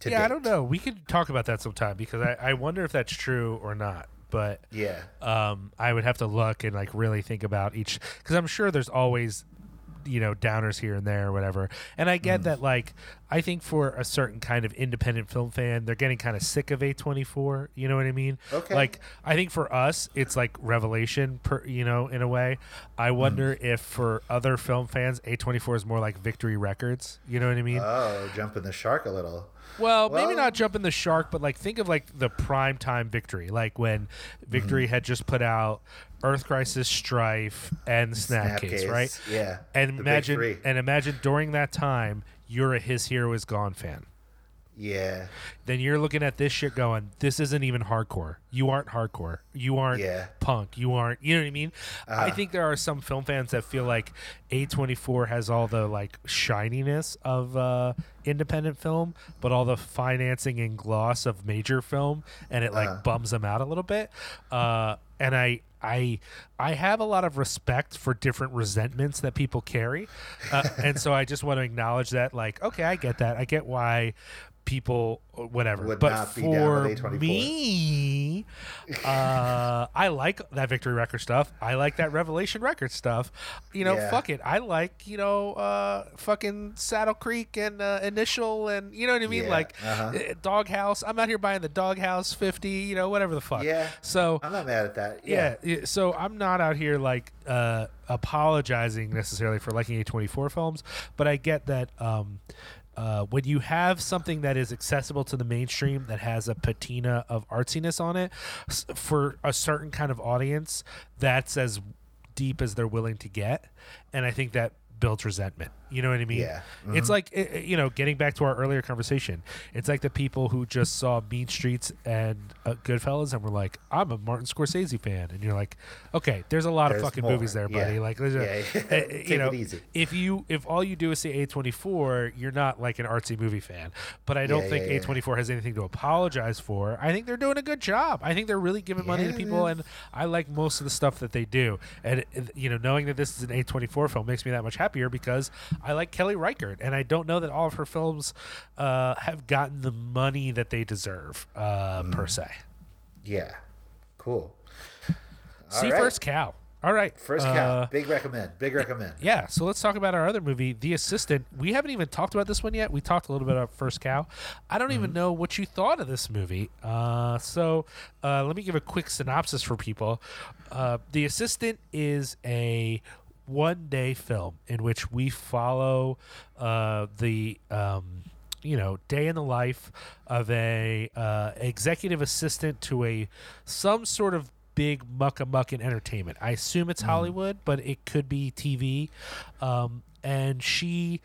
yeah, I don't know. We could talk about that sometime because I, I wonder if that's true or not. But Yeah. um, I would have to look and like really think about each because I'm sure there's always you know downers here and there or whatever and i Mm. get that like i think for a certain kind of independent film fan they're getting kind of sick of a24 you know what i mean Okay. like i think for us it's like revelation per you know in a way i wonder Mm. if for other film fans a24 is more like victory records you know what i mean Oh, jumping the shark a little. well, maybe Well- not jumping the shark, but like think of like the prime time victory, like when Victory Mm-hmm. had just put out Earth Crisis, Strife, and Snapcase, Snapcase, right? yeah, And imagine and imagine during that time you're a His Hero Is Gone fan. Yeah. Then you're looking at this shit going, this isn't even hardcore. You aren't hardcore. You aren't Yeah. punk. You aren't, you know what I mean? I Uh-huh. think there are some film fans that feel like A24 has all the like shininess of uh, independent film, but all the financing and gloss of major film, and it like Uh-huh. bums them out a little bit. Uh, and I, I, I have a lot of respect for different resentments that people carry, uh, and so I just want to acknowledge that. Like, okay, I get that. I get why people whatever Would but not be down for with A24. me uh i like that victory record stuff i like that revelation record stuff you know Yeah. fuck it i like you know uh fucking saddle creek and uh, initial and you know what i mean Yeah, like uh-huh. uh, doghouse i'm out here buying the doghouse 50 you know whatever the fuck Yeah. so I'm not mad at that. yeah. Yeah. yeah, So I'm not out here like uh, apologizing necessarily for liking A24 films, but I get that um, uh, when you have something that is accessible to the mainstream that has a patina of artsiness on it, for a certain kind of audience, that's as deep as they're willing to get, and I think that builds resentment. You know what I mean? Yeah. It's mm-hmm. like i- i- you know, getting back to our earlier conversation. It's like the people who just saw Mean Streets and uh, Goodfellas and were like, "I'm a Martin Scorsese fan," and you're like, "Okay, there's a lot There's of fucking more. movies there, buddy. Yeah. Like, there's a- Yeah, eh, yeah. uh, Take you know, it easy. if you if all you do is say A24, you're not like an artsy movie fan. But I don't Yeah, think yeah, yeah. A24 has anything to apologize for. I think they're doing a good job. I think they're really giving money to people, and I like most of the stuff that they do. And you know, knowing that this is an A24 film makes me that much happier because I like Kelly Reichardt, and I don't know that all of her films uh, have gotten the money that they deserve uh, Mm. per se. Yeah. Cool. See right. first cow. All right, First cow. Uh, Big recommend. Big recommend. Yeah, so let's talk about our other movie, The Assistant. We haven't even talked about this one yet. We talked a little bit about First Cow. I don't even know what you thought of this movie. Uh, so uh, let me give a quick synopsis for people. Uh, the Assistant is a one day film in which we follow uh, the um, you know day in the life of a uh, executive assistant to a some sort of big mucka muck in entertainment. I assume it's Hollywood, but it could be TV. Um, and she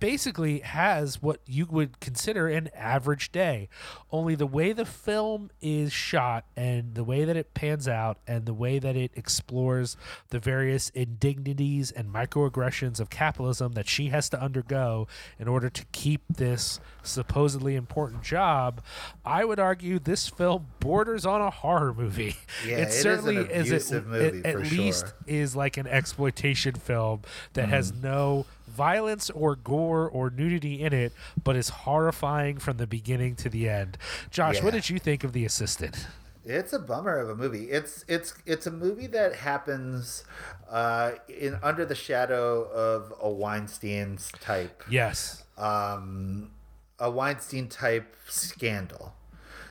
basically has what you would consider an average day. Only the way the film is shot and the way that it pans out and the way that it explores the various indignities and microaggressions of capitalism that she has to undergo in order to keep this supposedly important job, I would argue this film borders on a horror movie. Yeah, it it is an certainly is, it, movie, at for least sure. is like an exploitation film that has Mm. no violence or gore or nudity in it, but is horrifying from the beginning to the end. Josh, what did you think of The Assistant? It's a bummer of a movie. It's it's it's a movie that happens uh, in under the shadow of a Weinstein's type, Yes. um, a Weinstein type scandal.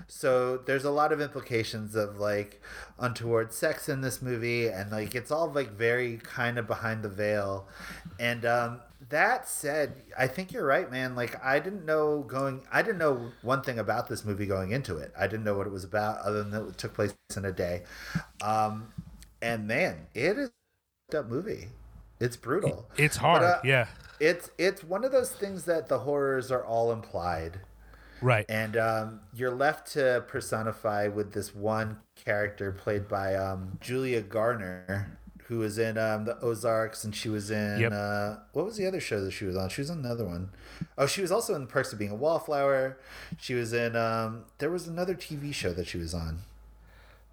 So there's a lot of implications of like untoward sex in this movie, and like it's all like very kind of behind the veil. And um, that said, I think you're right, man. Like I didn't know going, I didn't know one thing about this movie going into it. I didn't know what it was about, other than that it took place in a day. Um, and man, it is a movie. It's brutal. It's hard. But, uh, yeah. It's it's one of those things that the horrors are all implied Right. and um, you're left to personify with this one character played by um, Julia Garner, who was in um, the Ozarks, and she was in Yep. uh, what was the other show that she was on? She was on another one. Oh, she was also in the Perks of Being a Wallflower. She was in. Um, there was another TV show that she was on,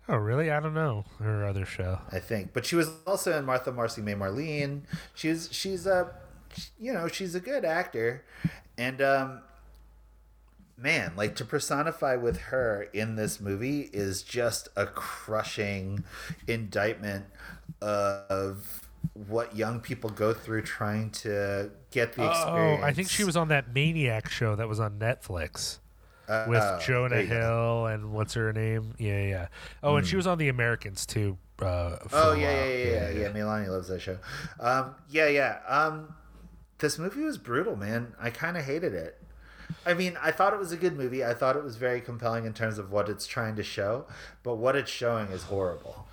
oh, really? I don't know. Her other show. I think, but she was also in Martha Marcy May Marlene. She's she's a, you know, she's a good actor, and um, man, like to personify with her in this movie is just a crushing indictment of what young people go through trying to get the experience. Oh, I think she was on that Maniac show that was on Netflix with Oh, Jonah. Hill and what's her name? Yeah, yeah. Oh, and she was on The Americans too. Uh, Oh a yeah, yeah, yeah, yeah, yeah. Melania loves that show. Um, yeah, yeah. Um, this movie was brutal, man. I kind of hated it. I mean, I thought it was a good movie. I thought it was very compelling in terms of what it's trying to show, but what it's showing is horrible.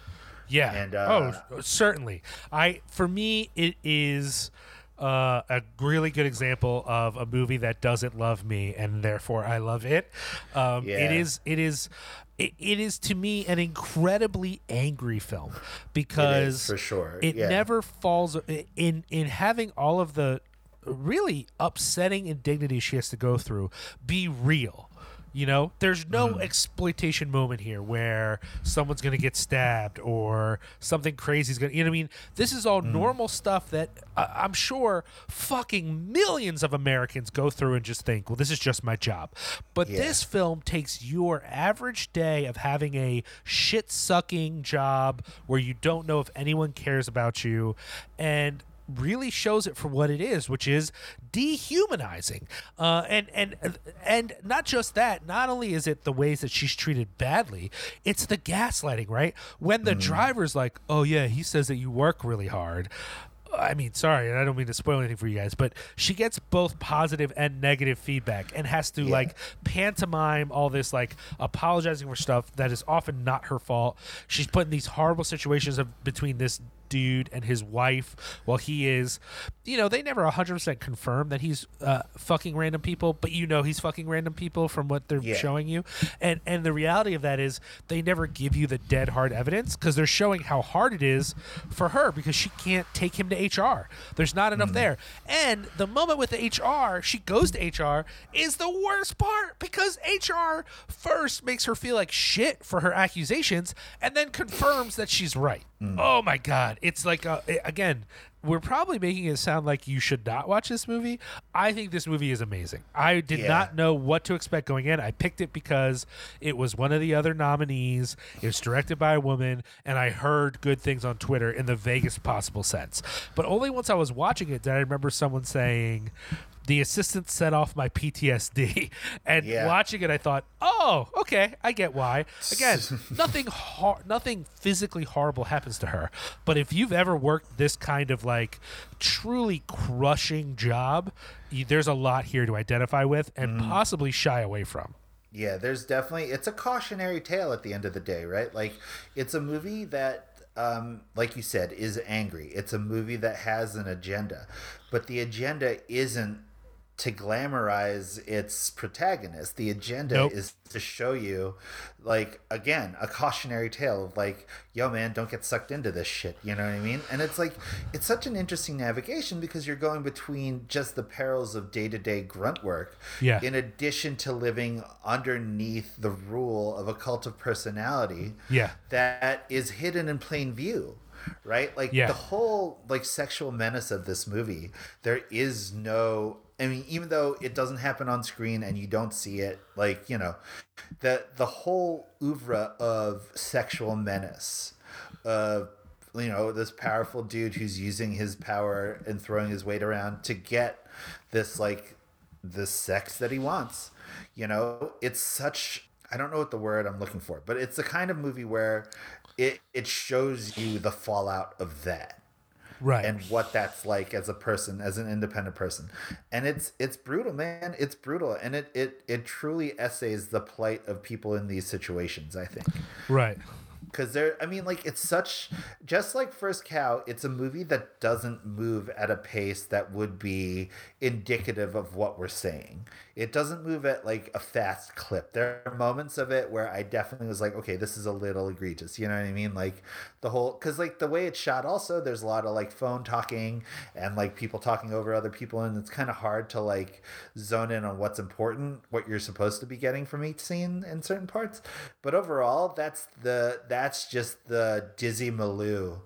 Yeah. And, uh, oh, certainly. I for me it is uh, a really good example of a movie that doesn't love me and therefore I love it. Um, Yeah. It is. It is. It, it is to me an incredibly angry film because for sure, it yeah. never falls in in having all of the really upsetting indignities she has to go through be real. You know, there's no Mm. exploitation moment here where someone's going to get stabbed or something crazy is going to, you know what I mean? This is all Mm. normal stuff that uh, I'm sure fucking millions of Americans go through and just think, well, this is just my job. But Yeah. this film takes your average day of having a shit sucking job where you don't know if anyone cares about you and really shows it for what it is, which is dehumanizing. Uh, and and and not just that. Not only is it the ways that she's treated badly, it's the gaslighting. Right when the driver's like, "Oh yeah, he says that you work really hard." I mean, sorry, and I don't mean to spoil anything for you guys, but she gets both positive and negative feedback and has to like pantomime all this like apologizing for stuff that is often not her fault. She's put in these horrible situations of between this dude and his wife. While he is you know they never 100% confirm that he's uh, fucking random people but you know he's fucking random people from what they're Yeah. showing you. And and the reality of that is they never give you the dead hard evidence because they're showing how hard it is for her because she can't take him to HR there's not enough there. And the moment with the HR she goes to HR is the worst part because HR first makes her feel like shit for her accusations and then confirms that she's right. Oh my god it's like uh, again we're probably making it sound like you should not watch this movie. I think this movie is amazing. I did Yeah. not know what to expect going in. I picked it because it was one of the other nominees. It was directed by a woman, and I heard good things on Twitter in the vaguest possible sense. But only once I was watching it did I remember someone saying, the assistant set off my PTSD. And Yeah. watching it, I thought, oh, okay, I get why. Again, nothing hor- nothing physically horrible happens to her. But if you've ever worked this kind of like truly crushing job, y- there's a lot here to identify with and Mm. possibly shy away from. Yeah, there's definitely it's a cautionary tale at the end of the day, right? Like it's a movie that um like you said is angry. It's a movie that has an agenda. But the agenda isn't to glamorize its protagonist. The agenda Nope. is to show you like again, a cautionary tale of like, yo man, don't get sucked into this shit, you know what I mean? And it's like it's such an interesting navigation because you're going between just the perils of day-to-day grunt work Yeah. in addition to living underneath the rule of a cult of personality Yeah. that is hidden in plain view right like Yeah. the whole like sexual menace of this movie there is no i mean even though it doesn't happen on screen and you don't see it like you know the the whole oeuvre of sexual menace of you know this powerful dude who's using his power and throwing his weight around to get this like the sex that he wants. You know, it's such I don't know what the word I'm looking for, but it's the kind of movie where it it shows you the fallout of that Right. and what that's like as a person, as an independent person. And it's it's brutal, man. It's brutal. And it it it truly essays the plight of people in these situations, I think right. because there i mean like it's such just like first cow it's a movie that doesn't move at a pace that would be indicative of what we're saying it doesn't move at like a fast clip there are moments of it where i definitely was like okay this is a little egregious you know what i mean like the whole because like the way it's shot also there's a lot of like phone talking and like people talking over other people and it's kind of hard to like zone in on what's important what you're supposed to be getting from each scene in certain parts. But overall that's the that's just the dizzy maloo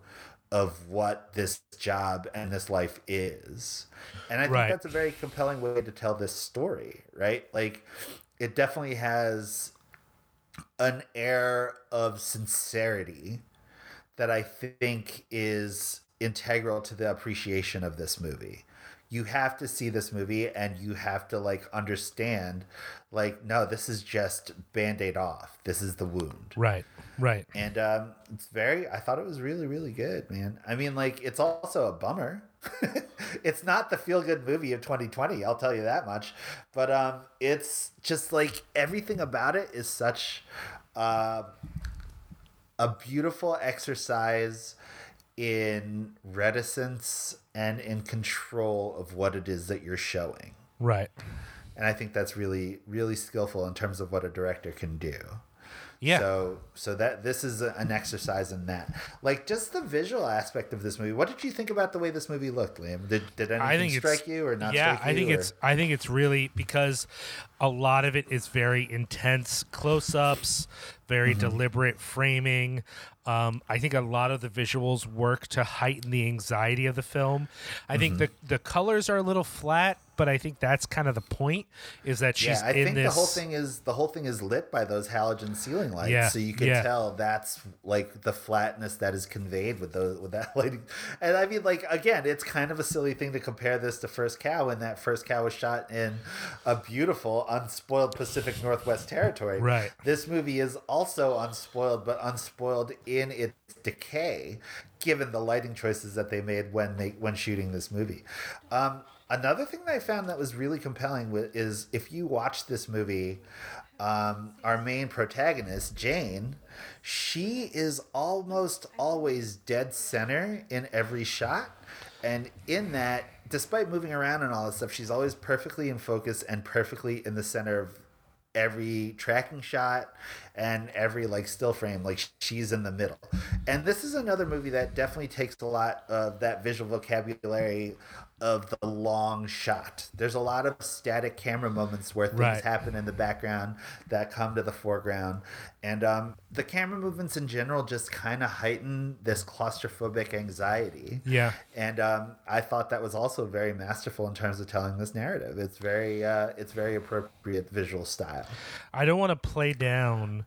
of what this job and this life is. And i think Right. that's a very compelling way to tell this story right? Like it definitely has an air of sincerity that I think is integral to the appreciation of this movie. You have to see this movie and you have to like understand like no this is just band-aid off. This is the wound. Right. Right. And um it's very I thought it was really really good, man. I mean like it's also a bummer. it's not the feel good movie of 2020, I'll tell you that much. But um it's just like everything about it is such uh a beautiful exercise in reticence and in control of what it is that you're showing. Right. And I think that's really, really skillful in terms of what a director can do. Yeah. So, so that this is a, an exercise in that. Like just the visual aspect of this movie. What did you think about the way this movie looked, Liam? Did did anything strike you or not? Yeah, I think or- it's I think it's really because a lot of it is very intense close-ups, very Mm-hmm. deliberate framing. Um, I think a lot of the visuals work to heighten the anxiety of the film. I think Mm-hmm. the the colors are a little flat, but I think that's kind of the point. Is that she's yeah, I in think this the whole thing is the whole thing is lit by those halogen ceiling lights, Yeah, so you can yeah. tell that's like the flatness that is conveyed with those with that lighting. And I mean, like again, it's kind of a silly thing to compare this to First Cow, when that First Cow was shot in a beautiful, unspoiled Pacific Northwest territory. Right. This movie is also unspoiled, but unspoiled in its decay, given the lighting choices that they made when they when shooting this movie. Um, another thing that I found that was really compelling is if you watch this movie, um, our main protagonist Jane, she is almost always dead center in every shot, and in that. Despite moving around and all this stuff, she's always perfectly in focus and perfectly in the center of every tracking shot and every like still frame like she's in the middle and this is another movie that definitely takes a lot of that visual vocabulary of the long shot there's a lot of static camera moments where things Right. happen in the background that come to the foreground and um, the camera movements in general just kind of heighten this claustrophobic anxiety Yeah. and um, I thought that was also very masterful in terms of telling this narrative. It's very, uh, it's very appropriate visual style. I don't want to play down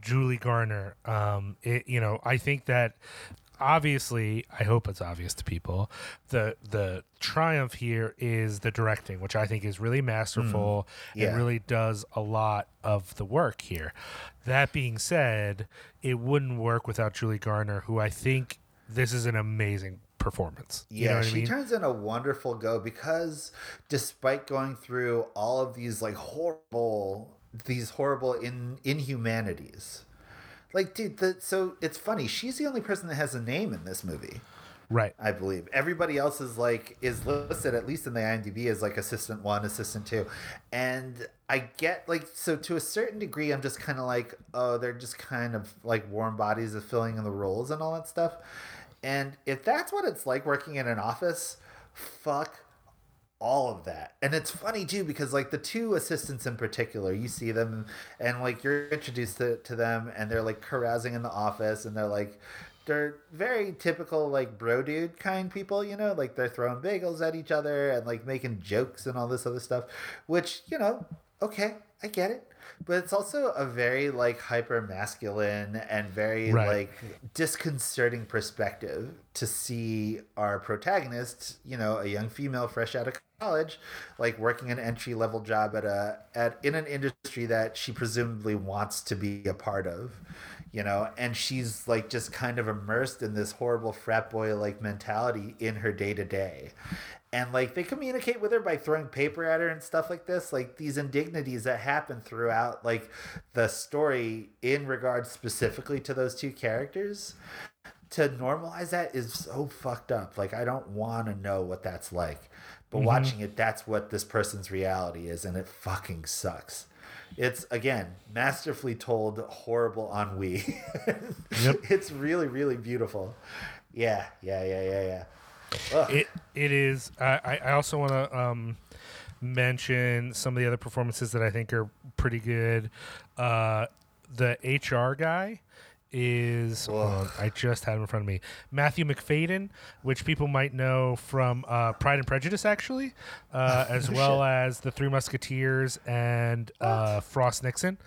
Julie Garner. Um, it, you know, I think that obviously, I hope it's obvious to people. The the triumph here is the directing, which I think is really masterful hmm. Yeah. and really does a lot of the work here. That being said, it wouldn't work without Julie Garner, who I think this is an amazing performance. You Yeah, know what she I mean? turns in a wonderful go because despite going through all of these like horrible these horrible in inhumanities. Like dude, the, so it's funny, she's the only person that has a name in this movie. right. I believe everybody else is like is listed at least in the IMDb as like assistant one, assistant two, and I get like so to a certain degree. I'm just kind of like, oh, they're just kind of like warm bodies of filling in the roles and all that stuff. And if that's what it's like working in an office, fuck all of that. And it's funny too because like the two assistants in particular, you see them and like you're introduced to, to them and they're like carousing in the office and they're like they're very typical like bro dude kind people, you know, like they're throwing bagels at each other and like making jokes and all this other stuff, which, you know, okay, I get it. But it's also a very like hyper masculine and very Right. like disconcerting perspective to see our protagonist, you know, a young female fresh out of college, like working an entry level job at a at in an industry that she presumably wants to be a part of, you know, and she's like just kind of immersed in this horrible frat boy like mentality in her day to day. And like they communicate with her by throwing paper at her and stuff like this, like these indignities that happen throughout like the story in regards specifically to those two characters to normalize that is so fucked up. Like I don't want to know what that's like. But watching it, that's what this person's reality is, and it fucking sucks. It's again masterfully told, horrible ennui. Yep. It's really, really beautiful. Yeah, yeah, yeah, yeah, yeah. Ugh. It it is. I I I also want to um, mention some of the other performances that I think are pretty good. Uh, the HR guy is on, I just had him in front of me. Matthew Macfadyen, which people might know from uh, Pride and Prejudice, actually, uh, as well as the Three Musketeers and uh, Frost Nixon.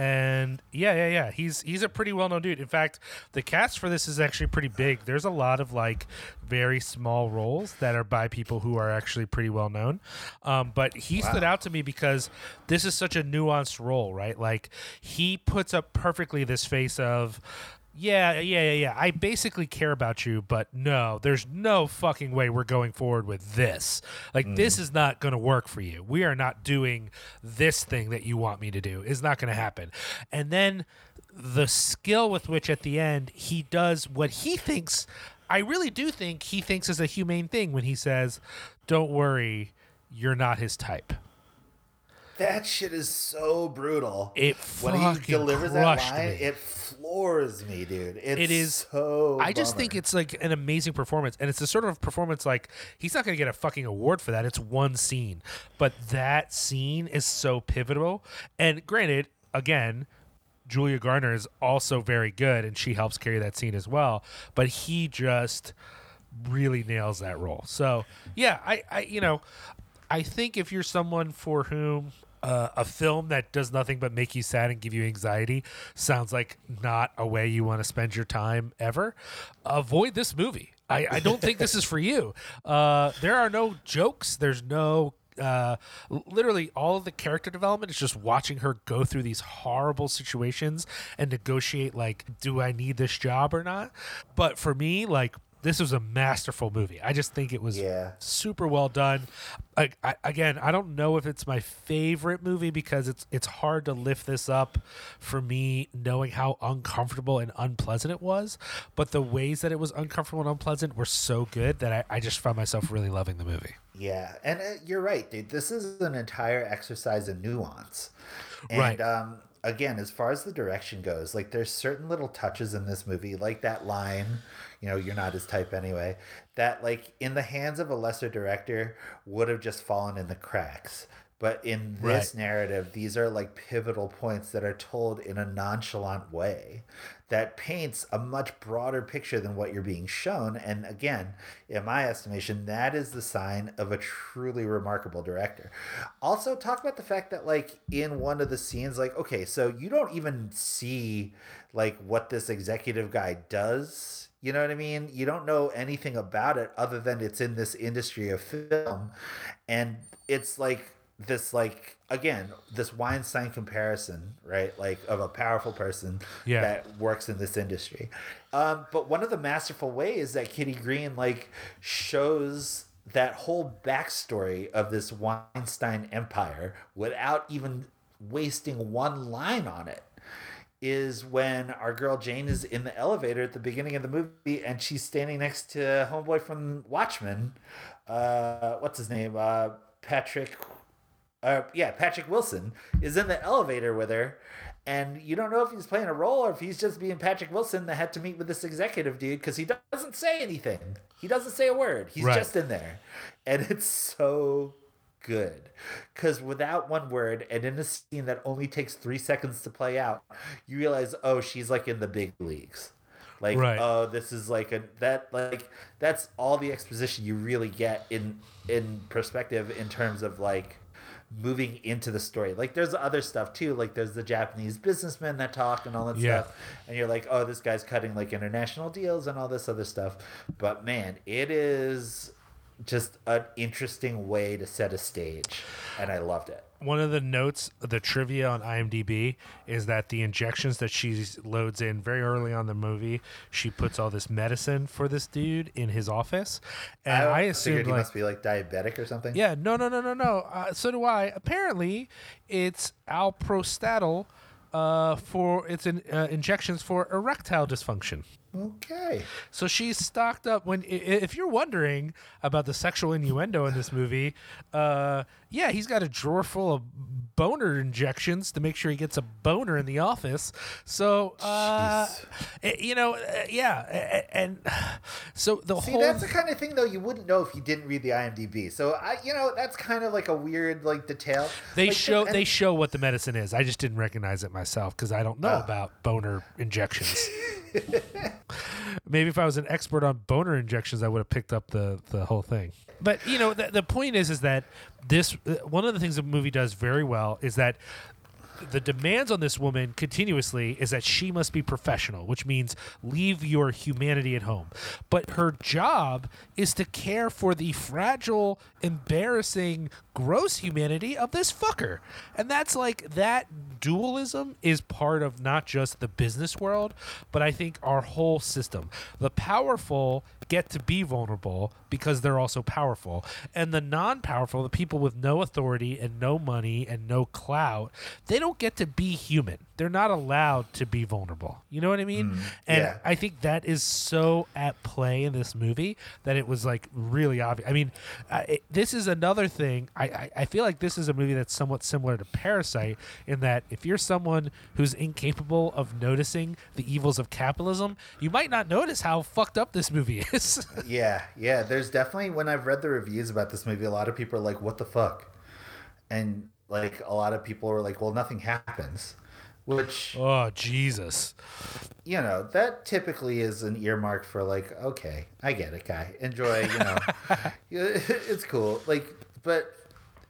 And yeah, yeah, yeah, he's he's a pretty well known dude. In fact, the cast for this is actually pretty big. There's a lot of like very small roles that are by people who are actually pretty well known. Um, but he stood out to me because this is such a nuanced role, right? Like he puts up perfectly this face of yeah, yeah, yeah, yeah. I basically care about you, but no, there's no fucking way we're going forward with this. Like, hmm. this is not going to work for you. We are not doing this thing that you want me to do. It's not going to happen. And then the skill with which at the end he does what he thinks, I really do think he thinks is a humane thing when he says, Don't worry, you're not his type. That shit is so brutal. It when he delivers that line, me. it floors me, dude. It's It is- so. I just bummer. think it's like an amazing performance, and it's the sort of performance like he's not going to get a fucking award for that. It's one scene, but that scene is so pivotal. And granted, again, Julia Garner is also very good, and she helps carry that scene as well. But he just really nails that role. So yeah, I, I you know, I think if you're someone for whom uh, a film that does nothing but make you sad and give you anxiety sounds like not a way you want to spend your time ever, avoid this movie. I, I don't think this is for you. Uh, there are no jokes. There's no uh, literally all of the character development is just watching her go through these horrible situations and negotiate like, do I need this job or not? But for me, like this was a masterful movie. I just think it was Yeah. super well done. I, I, again, I don't know if it's my favorite movie because it's it's hard to lift this up for me, knowing how uncomfortable and unpleasant it was. But the ways that it was uncomfortable and unpleasant were so good that I, I just found myself really loving the movie. Yeah, and uh, you're right, dude. This is an entire exercise in nuance. And Right. um, again, as far as the direction goes, like there's certain little touches in this movie, like that line, you know, you're not his type anyway, that like in the hands of a lesser director would have just fallen in the cracks. But in this narrative, these are like pivotal points that are told in a nonchalant way that paints a much broader picture than what you're being shown. And again, in my estimation, that is the sign of a truly remarkable director. Also, talk about the fact that, like, in one of the scenes, like, okay, so you don't even see like what this executive guy does. You know what I mean? You don't know anything about it other than it's in this industry of film. And it's like this like again this Weinstein comparison, right? Like of a powerful person Yeah. that works in this industry. Um, but one of the masterful ways that Kitty Green like shows that whole backstory of this Weinstein empire without even wasting one line on it is when our girl Jane is in the elevator at the beginning of the movie and she's standing next to homeboy from Watchmen. Uh, what's his name? Uh, Patrick. Uh, yeah, Patrick Wilson is in the elevator with her, and you don't know if he's playing a role or if he's just being Patrick Wilson that had to meet with this executive dude because he doesn't say anything. He doesn't say a word. He's Right. just in there, and it's so good. Because without one word and in a scene that only takes three seconds to play out you realize oh she's like in the big leagues. Like Right. oh this is like a that like that's all the exposition you really get in in perspective in terms of like moving into the story. Like there's other stuff too. Like there's the japanese businessmen that talk and all that Yeah. stuff and you're like oh this guy's cutting like international deals and all this other stuff. But man it is just an interesting way to set a stage and i loved it One of the notes, the trivia on IMDb is that the injections that she loads in very early on the movie, she puts all this medicine for this dude in his office, and I, figured assumed he like, must be like diabetic or something yeah, no, no, no, no, no. Uh, so do I. Apparently, it's alprostadil uh, for it's in, uh, injections for erectile dysfunction. Okay So she's stocked up. When if you're wondering about the sexual innuendo in this movie, uh, yeah, he's got a drawer full of boner injections to make sure he gets a boner in the office. So uh, eh, you know, uh, yeah, eh, and so the See, whole that's the kind of thing though you wouldn't know if you didn't read the IMDb. So I, you know, that's kind of like a weird like detail. they Like, show and- they show what the medicine is. I just didn't recognize it myself because I don't know Oh. about boner injections. Maybe if I was an expert on boner injections, I would have picked up the the whole thing. But you know, the, the point is, is that this uh, one of the things the movie does very well is that the demands on this woman continuously is that she must be professional, which means leave your humanity at home. But her job is to care for the fragile, embarrassing, gross humanity of this fucker. And that's like that dualism is part of not just the business world, but I think our whole system. The powerful get to be vulnerable because they're also powerful. And the non powerful, the people with no authority and no money and no clout, they don't get to be human. They're not allowed to be vulnerable. You know what I mean? and yeah. I think that is so at play in this movie that it was like really obvious. I mean, uh, it, this is another thing. I, I, I feel like this is a movie that's somewhat similar to Parasite in that if you're someone who's incapable of noticing the evils of capitalism, you might not notice how fucked up this movie is. Yeah, yeah. There's definitely when I've read the reviews about this movie, a lot of people are like, "What the fuck," and like a lot of people are like, "Well, nothing happens," which oh, Jesus. you know that typically is an earmark for like, okay, I get it, guy. Enjoy, you know, it's cool. Like, but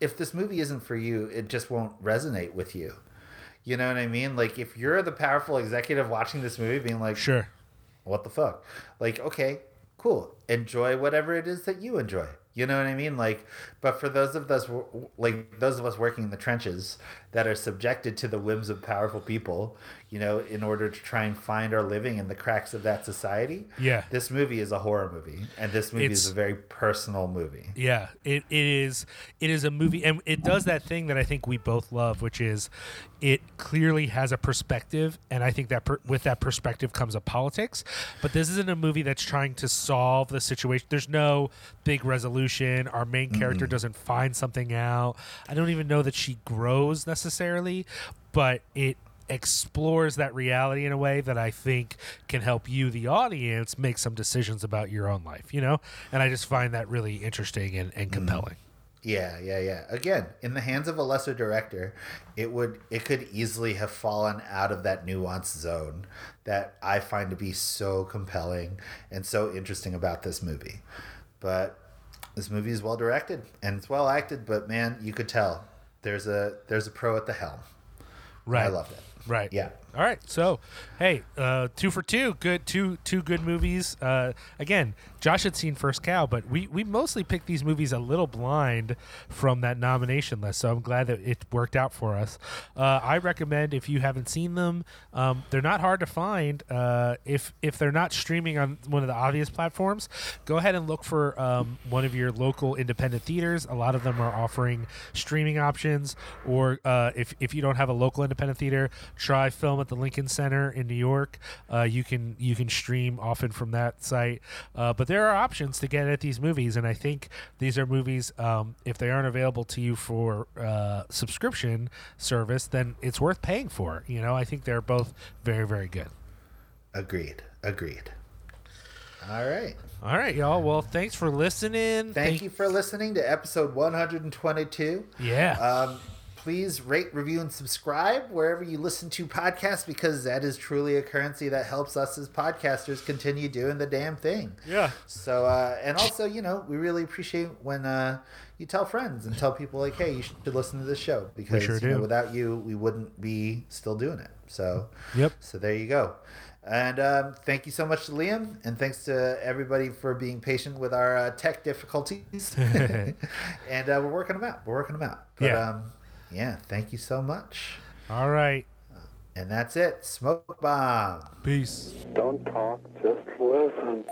if this movie isn't for you, it just won't resonate with you. You know what I mean? Like, if you're the powerful executive watching this movie, being like, Sure. what the fuck? Like, okay, cool. Enjoy whatever it is that you enjoy. You know what I mean? Like, but for those of us, like those of us working in the trenches that are subjected to the whims of powerful people, you know, in order to try and find our living in the cracks of that society. Yeah. This movie is a horror movie, and this movie It's- is a very personal movie. Yeah, it, it is. It is a movie, and it does that thing that I think we both love, which is it clearly has a perspective, and I think that per, with that perspective comes a politics. But this isn't a movie that's trying to solve the situation. There's no big resolution. Our main character mm-hmm. Doesn't find something out. I don't even know that she grows necessarily, but it explores that reality in a way that I think can help you, the audience, make some decisions about your own life, you know? And I just find that really interesting and, and mm-hmm. compelling. Yeah, yeah, yeah. Again, in the hands of a lesser director, it would it could easily have fallen out of that nuanced zone that I find to be so compelling and so interesting about this movie. But this movie is well directed and it's well acted, but man, you could tell there's a there's a pro at the helm. Right. I loved it. Right. Yeah. All right. So, hey, uh, two for two. Good two two good movies. Uh, again, Josh had seen First Cow, but we we mostly picked these movies a little blind from that nomination list. So I'm glad that it worked out for us. Uh, I recommend if you haven't seen them, um, they're not hard to find. Uh, if if they're not streaming on one of the obvious platforms, go ahead and look for um, one of your local independent theaters. A lot of them are offering streaming options, or uh, if if you don't have a local independent theater, try film at the Lincoln Center in New York. Uh, you can you can stream often from that site, uh, but there are options to get at these movies, and I think these are movies. Um, if they aren't available to you for uh, subscription service, then it's worth paying for. You know, I think they're both very very good. Agreed. Agreed. All right. All right, y'all. Well, thanks for listening. Thank, you for listening to episode 122. Yeah. Um, please rate, review, and subscribe wherever you listen to podcasts because that is truly a currency that helps us as podcasters continue doing the damn thing. yeah. So, uh, and also, you know, we really appreciate when uh, you tell friends and tell people like, "Hey, you should listen to this show," because sure you know, without you, we wouldn't be still doing it. So, Yep. So there you go. And um, thank you so much to Liam, and thanks to everybody for being patient with our uh, tech difficulties. and uh, we're working them out. We're working them out. But Yeah. um, yeah, thank you so much. All right. And that's it. Smoke bomb. Peace. Don't talk, just listen.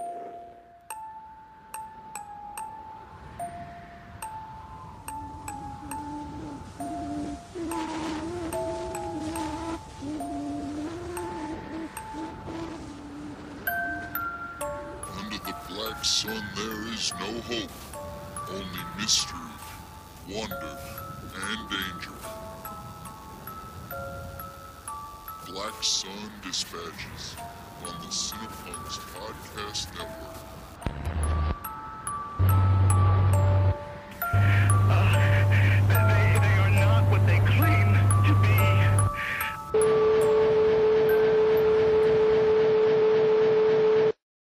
Under the black sun there is no hope, only mystery, wonder, and danger. Black Sun Dispatches on the Cinepunx Podcast Network.